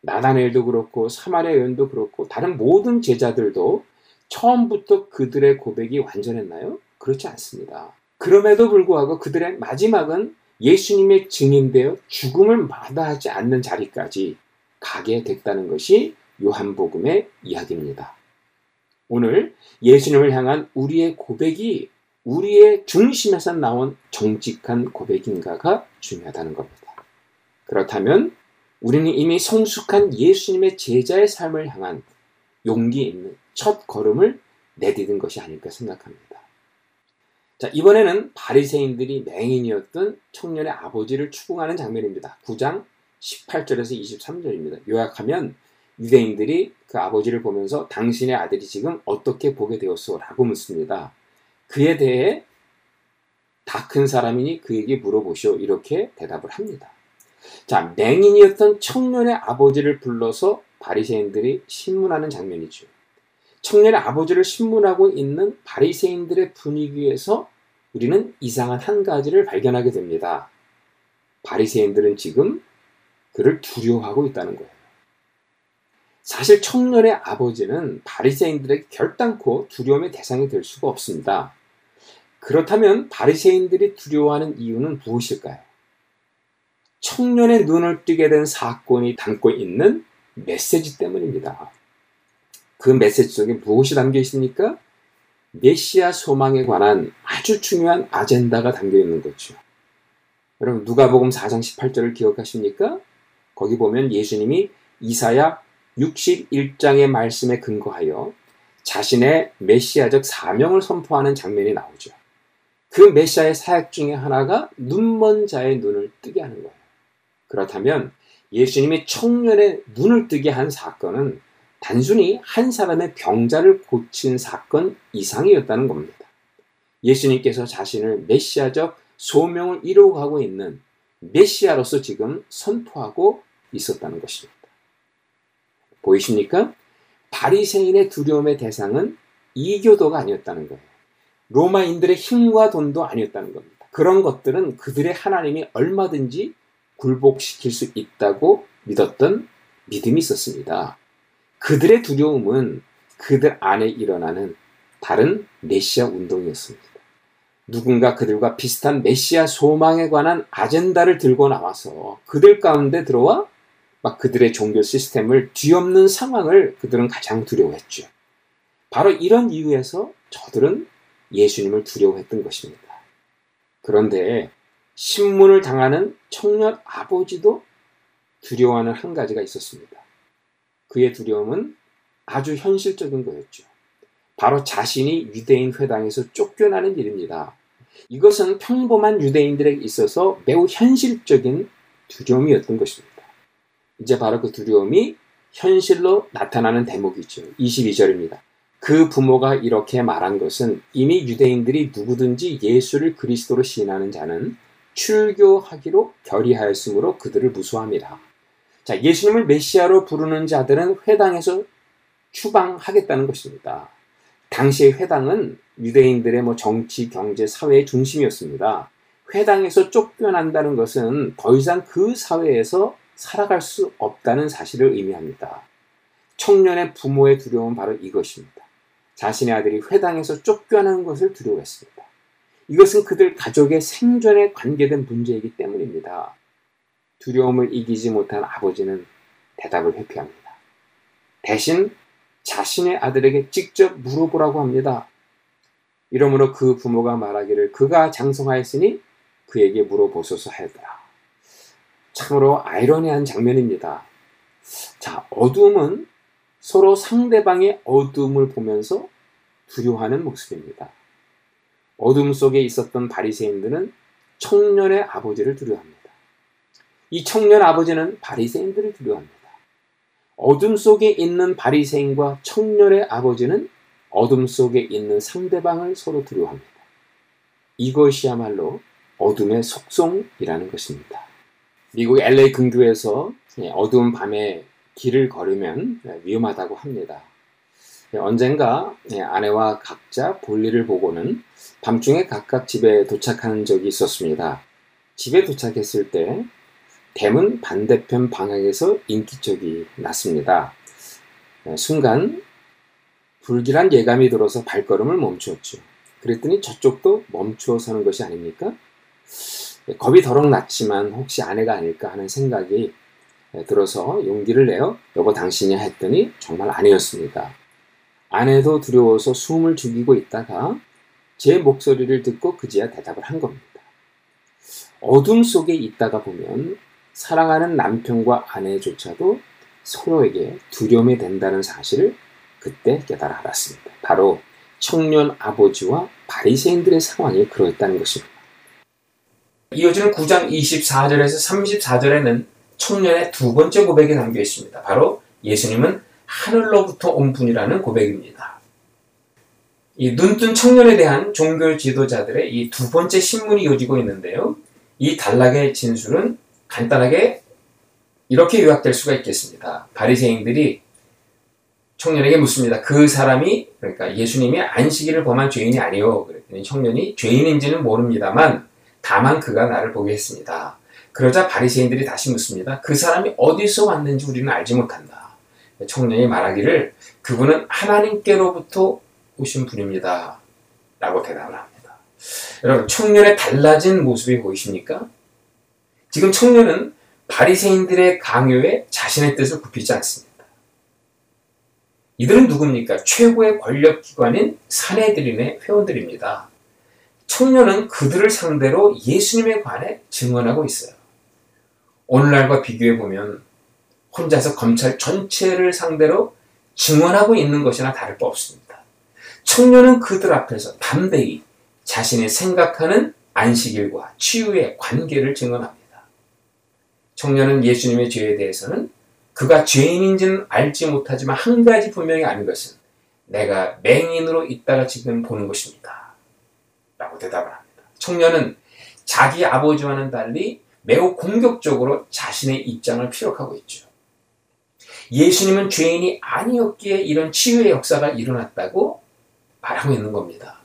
나다넬도 그렇고 사마리아 여인도 그렇고 다른 모든 제자들도 처음부터 그들의 고백이 완전했나요? 그렇지 않습니다. 그럼에도 불구하고 그들의 마지막은 예수님의 증인되어 죽음을 마다하지 않는 자리까지 가게 됐다는 것이 요한복음의 이야기입니다. 오늘 예수님을 향한 우리의 고백이 우리의 중심에서 나온 정직한 고백인가가 중요하다는 겁니다. 그렇다면 우리는 이미 성숙한 예수님의 제자의 삶을 향한 용기 있는 첫 걸음을 내디딘 것이 아닐까 생각합니다. 자, 이번에는 바리새인들이 맹인이었던 청년의 아버지를 추궁하는 장면입니다. 9장 18절에서 23절입니다. 요약하면 유대인들이 그 아버지를 보면서 당신의 아들이 지금 어떻게 보게 되었소? 라고 묻습니다. 그에 대해 다 큰 사람이니 그에게 물어보시오. 이렇게 대답을 합니다. 자, 맹인이었던 청년의 아버지를 불러서 바리새인들이 신문하는 장면이죠. 청년의 아버지를 신문하고 있는 바리새인들의 분위기에서 우리는 이상한 한 가지를 발견하게 됩니다. 바리새인들은 지금 그를 두려워하고 있다는 거예요. 사실 청년의 아버지는 바리새인들에게 결단코 두려움의 대상이 될 수가 없습니다. 그렇다면 바리새인들이 두려워하는 이유는 무엇일까요? 청년의 눈을 뜨게 된 사건이 담고 있는 메시지 때문입니다. 그 메시지 속에 무엇이 담겨 있습니까? 메시아 소망에 관한 아주 중요한 아젠다가 담겨 있는 거죠. 여러분 누가복음 4장 18절을 기억하십니까? 거기 보면 예수님이 이사야 61장의 말씀에 근거하여 자신의 메시아적 사명을 선포하는 장면이 나오죠. 그 메시아의 사역 중에 하나가 눈먼 자의 눈을 뜨게 하는 거예요. 그렇다면 예수님이 청년의 눈을 뜨게 한 사건은 단순히 한 사람의 병자를 고친 사건 이상이었다는 겁니다. 예수님께서 자신을 메시아적 소명을 이루어가고 있는 메시아로서 지금 선포하고 있었다는 것입니다. 보이십니까? 바리새인의 두려움의 대상은 이교도가 아니었다는 거예요. 로마인들의 힘과 돈도 아니었다는 겁니다. 그런 것들은 그들의 하나님이 얼마든지 굴복시킬 수 있다고 믿었던 믿음이 있었습니다. 그들의 두려움은 그들 안에 일어나는 다른 메시아 운동이었습니다. 누군가 그들과 비슷한 메시아 소망에 관한 아젠다를 들고 나와서 그들 가운데 들어와 막 그들의 종교 시스템을 뒤엎는 상황을 그들은 가장 두려워했죠. 바로 이런 이유에서 저들은 예수님을 두려워했던 것입니다. 그런데 신문을 당하는 청년 아버지도 두려워하는 한 가지가 있었습니다. 그의 두려움은 아주 현실적인 거였죠. 바로 자신이 유대인 회당에서 쫓겨나는 일입니다. 이것은 평범한 유대인들에게 있어서 매우 현실적인 두려움이었던 것입니다. 이제 바로 그 두려움이 현실로 나타나는 대목이죠. 22절입니다. 그 부모가 이렇게 말한 것은 이미 유대인들이 누구든지 예수를 그리스도로 시인하는 자는 출교하기로 결의하였으므로 그들을 무수합니다. 자, 예수님을 메시아로 부르는 자들은 회당에서 추방하겠다는 것입니다. 당시의 회당은 유대인들의 뭐 정치, 경제, 사회의 중심이었습니다. 회당에서 쫓겨난다는 것은 더 이상 그 사회에서 살아갈 수 없다는 사실을 의미합니다. 청년의 부모의 두려움은 바로 이것입니다. 자신의 아들이 회당에서 쫓겨나는 것을 두려워했습니다. 이것은 그들 가족의 생존에 관계된 문제이기 때문입니다. 두려움을 이기지 못한 아버지는 대답을 회피합니다. 대신 자신의 아들에게 직접 물어보라고 합니다. 이러므로 그 부모가 말하기를 그가 장성하였으니 그에게 물어보소서 하였더라. 참으로 아이러니한 장면입니다. 자, 어둠은 서로 상대방의 어둠을 보면서 두려워하는 모습입니다. 어둠 속에 있었던 바리새인들은 청년의 아버지를 두려워합니다. 이 청년 아버지는 바리새인들을 두려워합니다. 어둠 속에 있는 바리새인과 청년의 아버지는 어둠 속에 있는 상대방을 서로 두려워합니다. 이것이야말로 어둠의 속성이라는 것입니다. 미국 LA 근교에서 어두운 밤에 길을 걸으면 위험하다고 합니다. 언젠가 아내와 각자 볼일을 보고는 밤중에 각각 집에 도착하는 적이 있었습니다. 집에 도착했을 때 댐은 반대편 방향에서 인기척이 났습니다. 순간 불길한 예감이 들어서 발걸음을 멈추었죠. 그랬더니 저쪽도 멈추어 서는 것이 아닙니까? 겁이 더럭 났지만 혹시 아내가 아닐까 하는 생각이 들어서 용기를 내어 여보 당신이 했더니 정말 아니었습니다. 아내도 두려워서 숨을 죽이고 있다가 제 목소리를 듣고 그제야 대답을 한 겁니다. 어둠 속에 있다가 보면 사랑하는 남편과 아내조차도 서로에게 두려움이 된다는 사실을 그때 깨달아 알았습니다. 바로 청년 아버지와 바리새인들의 상황이 그러했다는 것입니다. 이어지는 9장 24절에서 34절에는 청년의 두 번째 고백이 담겨 있습니다. 바로 예수님은 하늘로부터 온 분이라는 고백입니다. 이 눈뜬 청년에 대한 종교 지도자들의 이 두 번째 신문이 이어지고 있는데요. 이 단락의 진술은 간단하게 이렇게 요약될 수가 있겠습니다. 바리새인들이 청년에게 묻습니다. 그 사람이 그러니까 예수님이 안식일을 범한 죄인이 아니요. 그랬더니 청년이 죄인인지는 모릅니다만 다만 그가 나를 보게 했습니다. 그러자 바리새인들이 다시 묻습니다. 그 사람이 어디서 왔는지 우리는 알지 못한다. 청년이 말하기를 그분은 하나님께로부터 오신 분입니다. 라고 대답을 합니다. 여러분 청년의 달라진 모습이 보이십니까? 지금 청년은 바리새인들의 강요에 자신의 뜻을 굽히지 않습니다. 이들은 누굽니까? 최고의 권력기관인 사내들인의 회원들입니다. 청년은 그들을 상대로 예수님에 관해 증언하고 있어요. 오늘날과 비교해 보면 혼자서 검찰 전체를 상대로 증언하고 있는 것이나 다를 바 없습니다. 청년은 그들 앞에서 담대히 자신이 생각하는 안식일과 치유의 관계를 증언합니다. 청년은 예수님의 죄에 대해서는 그가 죄인인지는 알지 못하지만 한 가지 분명히 아는 것은 내가 맹인으로 있다가 지금 보는 것입니다. 라고 대답을 합니다. 청년은 자기 아버지와는 달리 매우 공격적으로 자신의 입장을 피력하고 있죠. 예수님은 죄인이 아니었기에 이런 치유의 역사가 일어났다고 말하고 있는 겁니다.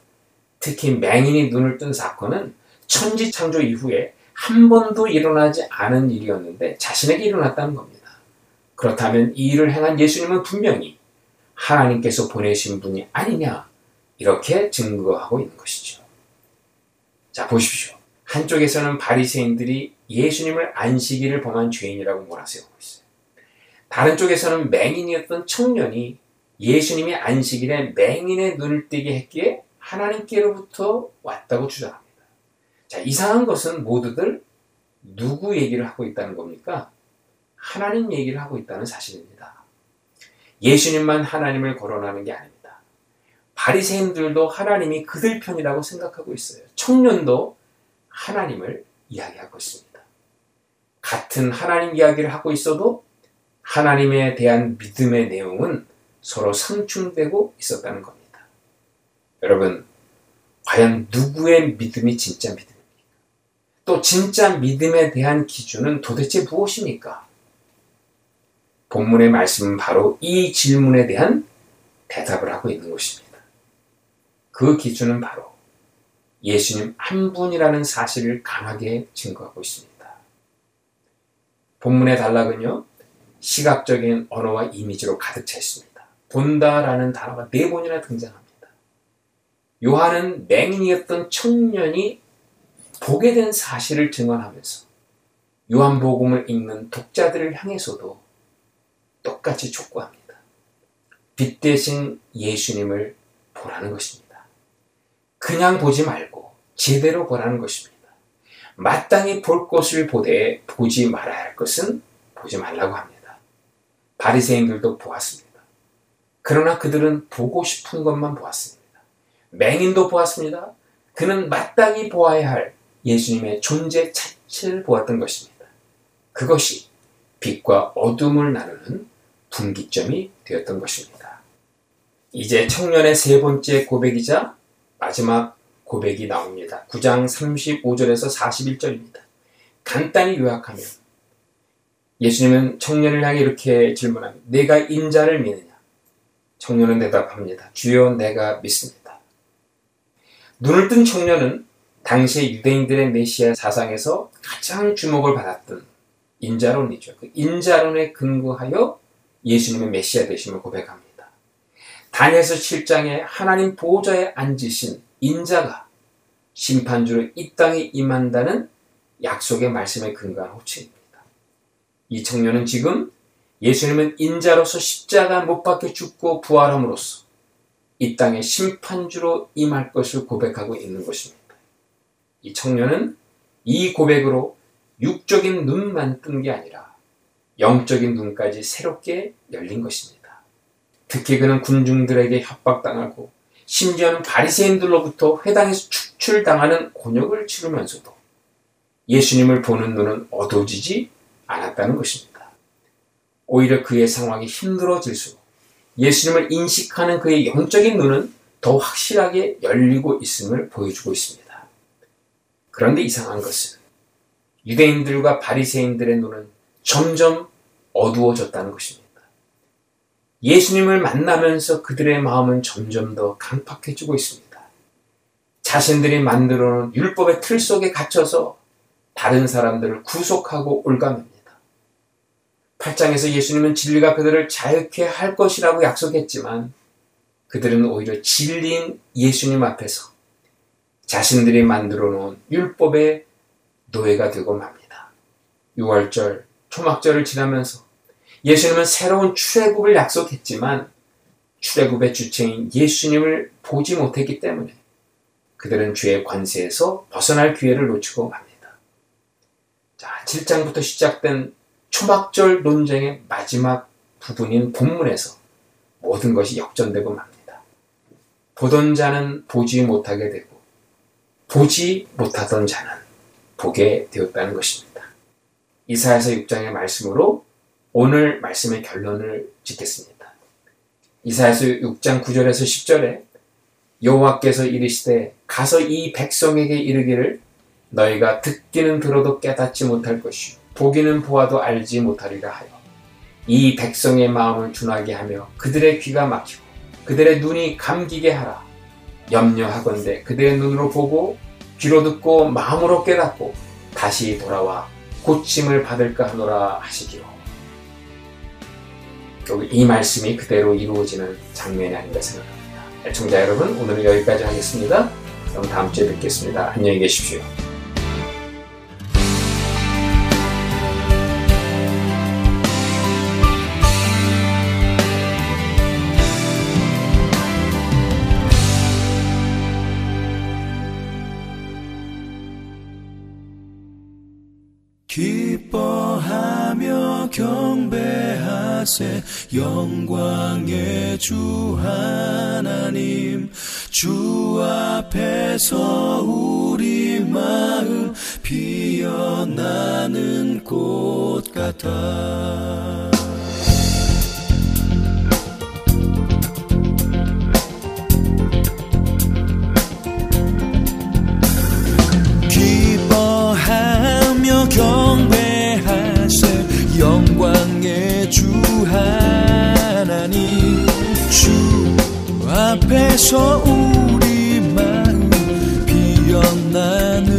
특히 맹인이 눈을 뜬 사건은 천지 창조 이후에 한 번도 일어나지 않은 일이었는데 자신에게 일어났다는 겁니다. 그렇다면 이 일을 행한 예수님은 분명히 하나님께서 보내신 분이 아니냐 이렇게 증거하고 있는 것이죠. 자 보십시오. 한쪽에서는 바리새인들이 예수님을 안식일을 범한 죄인이라고 몰아세우고 있어요. 다른 쪽에서는 맹인이었던 청년이 예수님이 안식일에 맹인의 눈을 뜨게 했기에 하나님께로부터 왔다고 주장합니다. 자, 이상한 것은 모두들 누구 얘기를 하고 있다는 겁니까? 하나님 얘기를 하고 있다는 사실입니다. 예수님만 하나님을 거론하는 게 아닙니다. 바리새인들도 하나님이 그들 편이라고 생각하고 있어요. 청년도 하나님을 이야기하고 있습니다. 같은 하나님 이야기를 하고 있어도 하나님에 대한 믿음의 내용은 서로 상충되고 있었다는 겁니다. 여러분, 과연 누구의 믿음이 진짜 믿음입니까? 또 진짜 믿음에 대한 기준은 도대체 무엇입니까? 본문의 말씀은 바로 이 질문에 대한 대답을 하고 있는 것입니다. 그 기준은 바로 예수님 한 분이라는 사실을 강하게 증거하고 있습니다. 본문의 단락은요, 시각적인 언어와 이미지로 가득 차 있습니다. 본다라는 단어가 네 번이나 등장합니다. 요한은 맹인이었던 청년이 보게 된 사실을 증언하면서 요한복음을 읽는 독자들을 향해서도 똑같이 촉구합니다. 빛 대신 예수님을 보라는 것입니다. 그냥 보지 말고 제대로 보라는 것입니다. 마땅히 볼 것을 보되 보지 말아야 할 것은 보지 말라고 합니다. 바리새인들도 보았습니다. 그러나 그들은 보고 싶은 것만 보았습니다. 맹인도 보았습니다. 그는 마땅히 보아야 할 예수님의 존재 자체를 보았던 것입니다. 그것이 빛과 어둠을 나누는 분기점이 되었던 것입니다. 이제 청년의 세 번째 고백이자 마지막 고백이 나옵니다. 9장 35절에서 41절입니다. 간단히 요약하면 예수님은 청년을 향해 이렇게 질문합니다. 내가 인자를 믿느냐? 청년은 대답합니다. 주여 내가 믿습니다. 눈을 뜬 청년은 당시의 유대인들의 메시아 사상에서 가장 주목을 받았던 인자론이죠. 그 인자론에 근거하여 예수님의 메시아 되심을 고백합니다. 다니엘서 7장에 하나님 보호자에 앉으신 인자가 심판주로 이 땅에 임한다는 약속의 말씀에 근거한 호칭입니다. 이 청년은 지금 예수님은 인자로서 십자가 못 박혀 죽고 부활함으로써 이 땅의 심판주로 임할 것을 고백하고 있는 것입니다. 이 청년은 이 고백으로 육적인 눈만 뜬 게 아니라 영적인 눈까지 새롭게 열린 것입니다. 특히 그는 군중들에게 협박당하고 심지어는 바리새인들로부터 회당에서 축출당하는 곤욕을 치르면서도 예수님을 보는 눈은 어두워지지 않았다는 것입니다. 오히려 그의 상황이 힘들어질수록 예수님을 인식하는 그의 영적인 눈은 더 확실하게 열리고 있음을 보여주고 있습니다. 그런데 이상한 것은 유대인들과 바리새인들의 눈은 점점 어두워졌다는 것입니다. 예수님을 만나면서 그들의 마음은 점점 더 강팍해지고 있습니다. 자신들이 만들어 놓은 율법의 틀 속에 갇혀서 다른 사람들을 구속하고 올가맵니다. 8장에서 예수님은 진리가 그들을 자유케 할 것이라고 약속했지만 그들은 오히려 진리인 예수님 앞에서 자신들이 만들어 놓은 율법의 노예가 되고 맙니다. 6월절, 초막절을 지나면서 예수님은 새로운 출애굽을 약속했지만 출애굽의 주체인 예수님을 보지 못했기 때문에 그들은 죄의 관세에서 벗어날 기회를 놓치고 맙니다. 자, 7장부터 시작된 초막절 논쟁의 마지막 부분인 본문에서 모든 것이 역전되고 맙니다. 보던 자는 보지 못하게 되고 보지 못하던 자는 보게 되었다는 것입니다. 이사야서 6장의 말씀으로 오늘 말씀의 결론을 짓겠습니다. 이사야서 6장 9절에서 10절에 여호와께서 이르시되 가서 이 백성에게 이르기를 너희가 듣기는 들어도 깨닫지 못할 것이요 보기는 보아도 알지 못하리라 하여 이 백성의 마음을 둔하게 하며 그들의 귀가 막히고 그들의 눈이 감기게 하라 염려하건대 그대의 눈으로 보고 귀로 듣고 마음으로 깨닫고 다시 돌아와 고침을 받을까 하노라 하시기로. 이 말씀이 그대로 이루어지는 장면이 아닌가 생각합니다. 애청자 여러분, 오늘은 여기까지 하겠습니다. 그럼 다음 주에 뵙겠습니다. 안녕히 계십시오. 기뻐하며 경배하세. 영광의 주 하나님 주 앞에서 우리 마음 피어나는 꽃 같아 영광의 주 하나님 주 앞에서 우리 마음 피어나는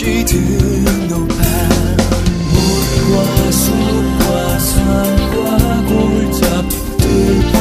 없이 등높아 물과 숲과 산과 골잡 들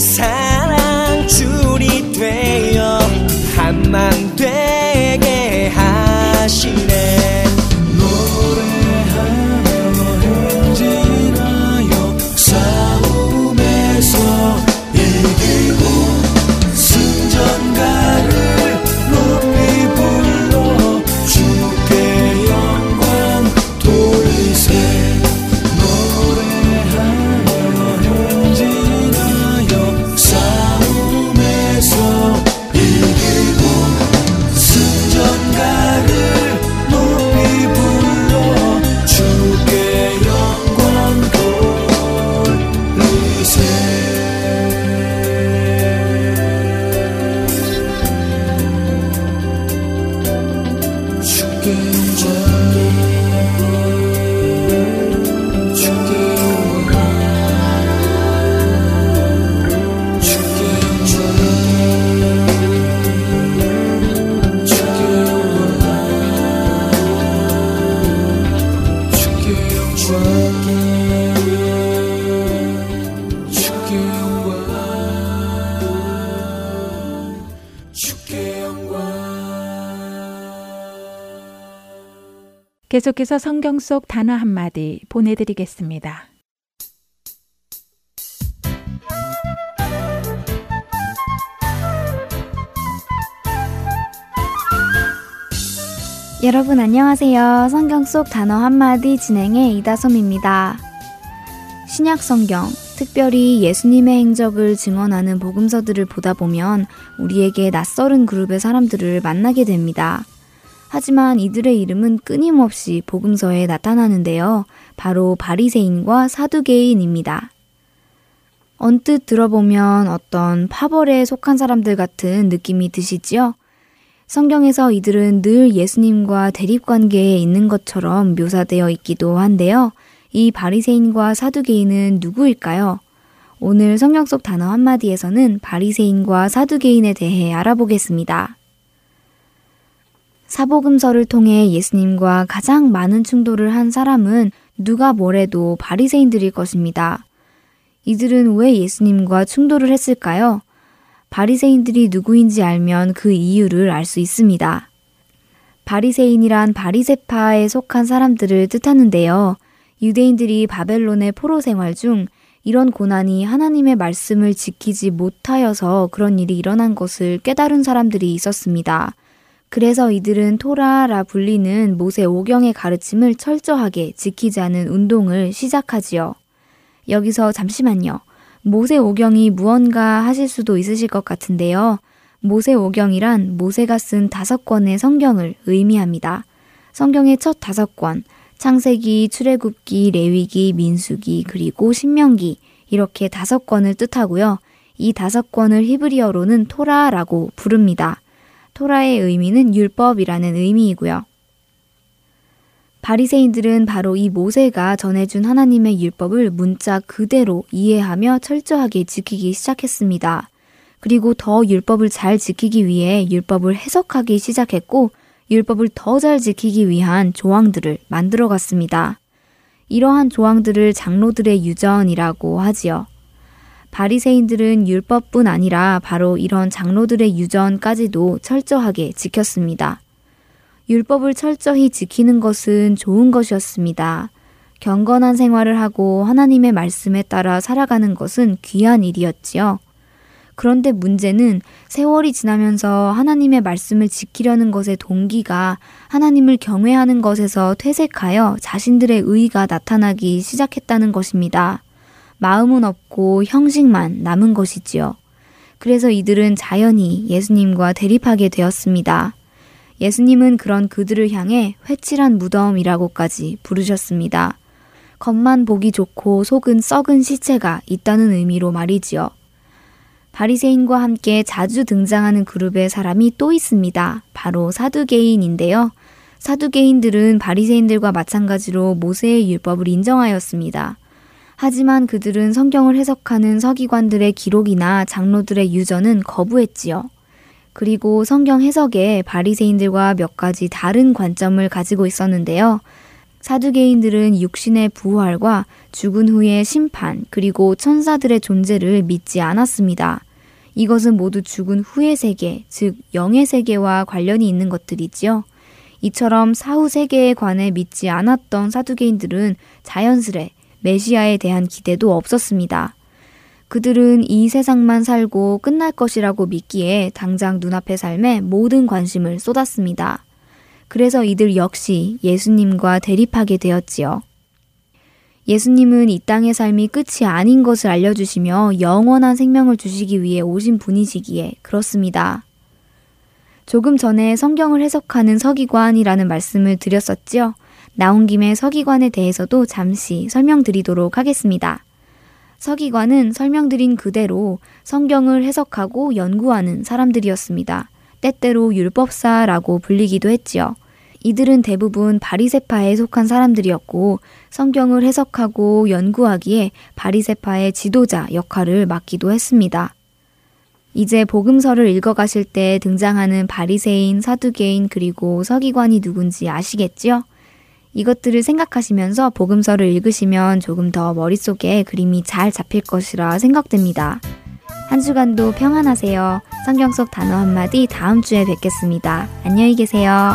주의 계속해서 성경 속 단어 한마디 보내드리겠습니다. 여러분 안녕하세요. 성경 속 단어 한마디 진행의 이다솜입니다. 신약 성경, 특별히 예수님의 행적을 증언하는 복음서들을 보다 보면 우리에게 낯설은 그룹의 사람들을 만나게 됩니다. 하지만 이들의 이름은 끊임없이 복음서에 나타나는데요. 바로 바리새인과 사두개인입니다. 언뜻 들어보면 어떤 파벌에 속한 사람들 같은 느낌이 드시지요? 성경에서 이들은 늘 예수님과 대립관계에 있는 것처럼 묘사되어 있기도 한데요. 이 바리새인과 사두개인은 누구일까요? 오늘 성경 속 단어 한마디에서는 바리새인과 사두개인에 대해 알아보겠습니다. 사복음서를 통해 예수님과 가장 많은 충돌을 한 사람은 누가 뭐래도 바리새인들일 것입니다. 이들은 왜 예수님과 충돌을 했을까요? 바리새인들이 누구인지 알면 그 이유를 알 수 있습니다. 바리새인이란 바리세파에 속한 사람들을 뜻하는데요. 유대인들이 바벨론의 포로 생활 중 이런 고난이 하나님의 말씀을 지키지 못하여서 그런 일이 일어난 것을 깨달은 사람들이 있었습니다. 그래서 이들은 토라라 불리는 모세 오경의 가르침을 철저하게 않은 운동을 시작하지요. 여기서 잠시만요. 모세 오경이 무언가 하실 수도 있으실 것 같은데요. 모세 오경이란 모세가 쓴 다섯 권의 성경을 의미합니다. 성경의 첫 다섯 권, 창세기, 출애굽기, 레위기, 민수기, 그리고 신명기 이렇게 다섯 권을 뜻하고요. 이 다섯 권을 히브리어로는 토라라고 부릅니다. 토라의 의미는 율법이라는 의미이고요. 바리새인들은 바로 이 모세가 전해준 하나님의 율법을 문자 그대로 이해하며 철저하게 지키기 시작했습니다. 그리고 더 율법을 잘 지키기 위해 율법을 해석하기 시작했고 율법을 더 잘 지키기 위한 조항들을 만들어 갔습니다. 이러한 조항들을 장로들의 유전이라고 하지요. 바리새인들은 율법뿐 아니라 바로 이런 장로들의 유전까지도 철저하게 지켰습니다. 율법을 철저히 지키는 것은 좋은 것이었습니다. 경건한 생활을 하고 하나님의 말씀에 따라 살아가는 것은 귀한 일이었지요. 그런데 문제는 세월이 지나면서 하나님의 말씀을 지키려는 것의 동기가 하나님을 경외하는 것에서 퇴색하여 자신들의 의가 나타나기 시작했다는 것입니다. 마음은 없고 형식만 남은 것이지요. 그래서 이들은 자연히 예수님과 대립하게 되었습니다. 예수님은 그런 그들을 향해 회칠한 무덤이라고까지 부르셨습니다. 겉만 보기 좋고 속은 썩은 시체가 있다는 의미로 말이지요. 바리새인과 함께 자주 등장하는 그룹의 사람이 또 있습니다. 바로 사두개인인데요. 사두개인들은 바리새인들과 마찬가지로 모세의 율법을 인정하였습니다. 하지만 그들은 성경을 해석하는 서기관들의 기록이나 장로들의 유전은 거부했지요. 그리고 성경 해석에 바리새인들과 몇 가지 다른 관점을 가지고 있었는데요. 사두개인들은 육신의 부활과 죽은 후의 심판 그리고 천사들의 존재를 믿지 않았습니다. 이것은 모두 죽은 후의 세계, 즉 영의 세계와 관련이 있는 것들이지요. 이처럼 사후 세계에 관해 믿지 않았던 사두개인들은 자연스레 메시아에 대한 기대도 없었습니다. 그들은 이 세상만 살고 끝날 것이라고 믿기에 당장 눈앞의 삶에 모든 관심을 쏟았습니다. 그래서 이들 역시 예수님과 대립하게 되었지요. 예수님은 이 땅의 삶이 끝이 아닌 것을 알려주시며 영원한 생명을 주시기 위해 오신 분이시기에 그렇습니다. 조금 전에 성경을 해석하는 서기관이라는 말씀을 드렸었지요. 나온 김에 서기관에 대해서도 잠시 설명드리도록 하겠습니다. 서기관은 설명드린 그대로 성경을 해석하고 연구하는 사람들이었습니다. 때때로 율법사라고 불리기도 했지요. 이들은 대부분 바리세파에 속한 사람들이었고 성경을 해석하고 연구하기에 바리세파의 지도자 역할을 맡기도 했습니다. 이제 복음서를 읽어가실 때 등장하는 바리새인, 사두개인 그리고 서기관이 누군지 아시겠지요? 이것들을 생각하시면서 복음서를 읽으시면 조금 더 머릿속에 그림이 잘 잡힐 것이라 생각됩니다. 한 주간도 평안하세요. 성경 속 단어 한마디 다음 주에 뵙겠습니다. 안녕히 계세요.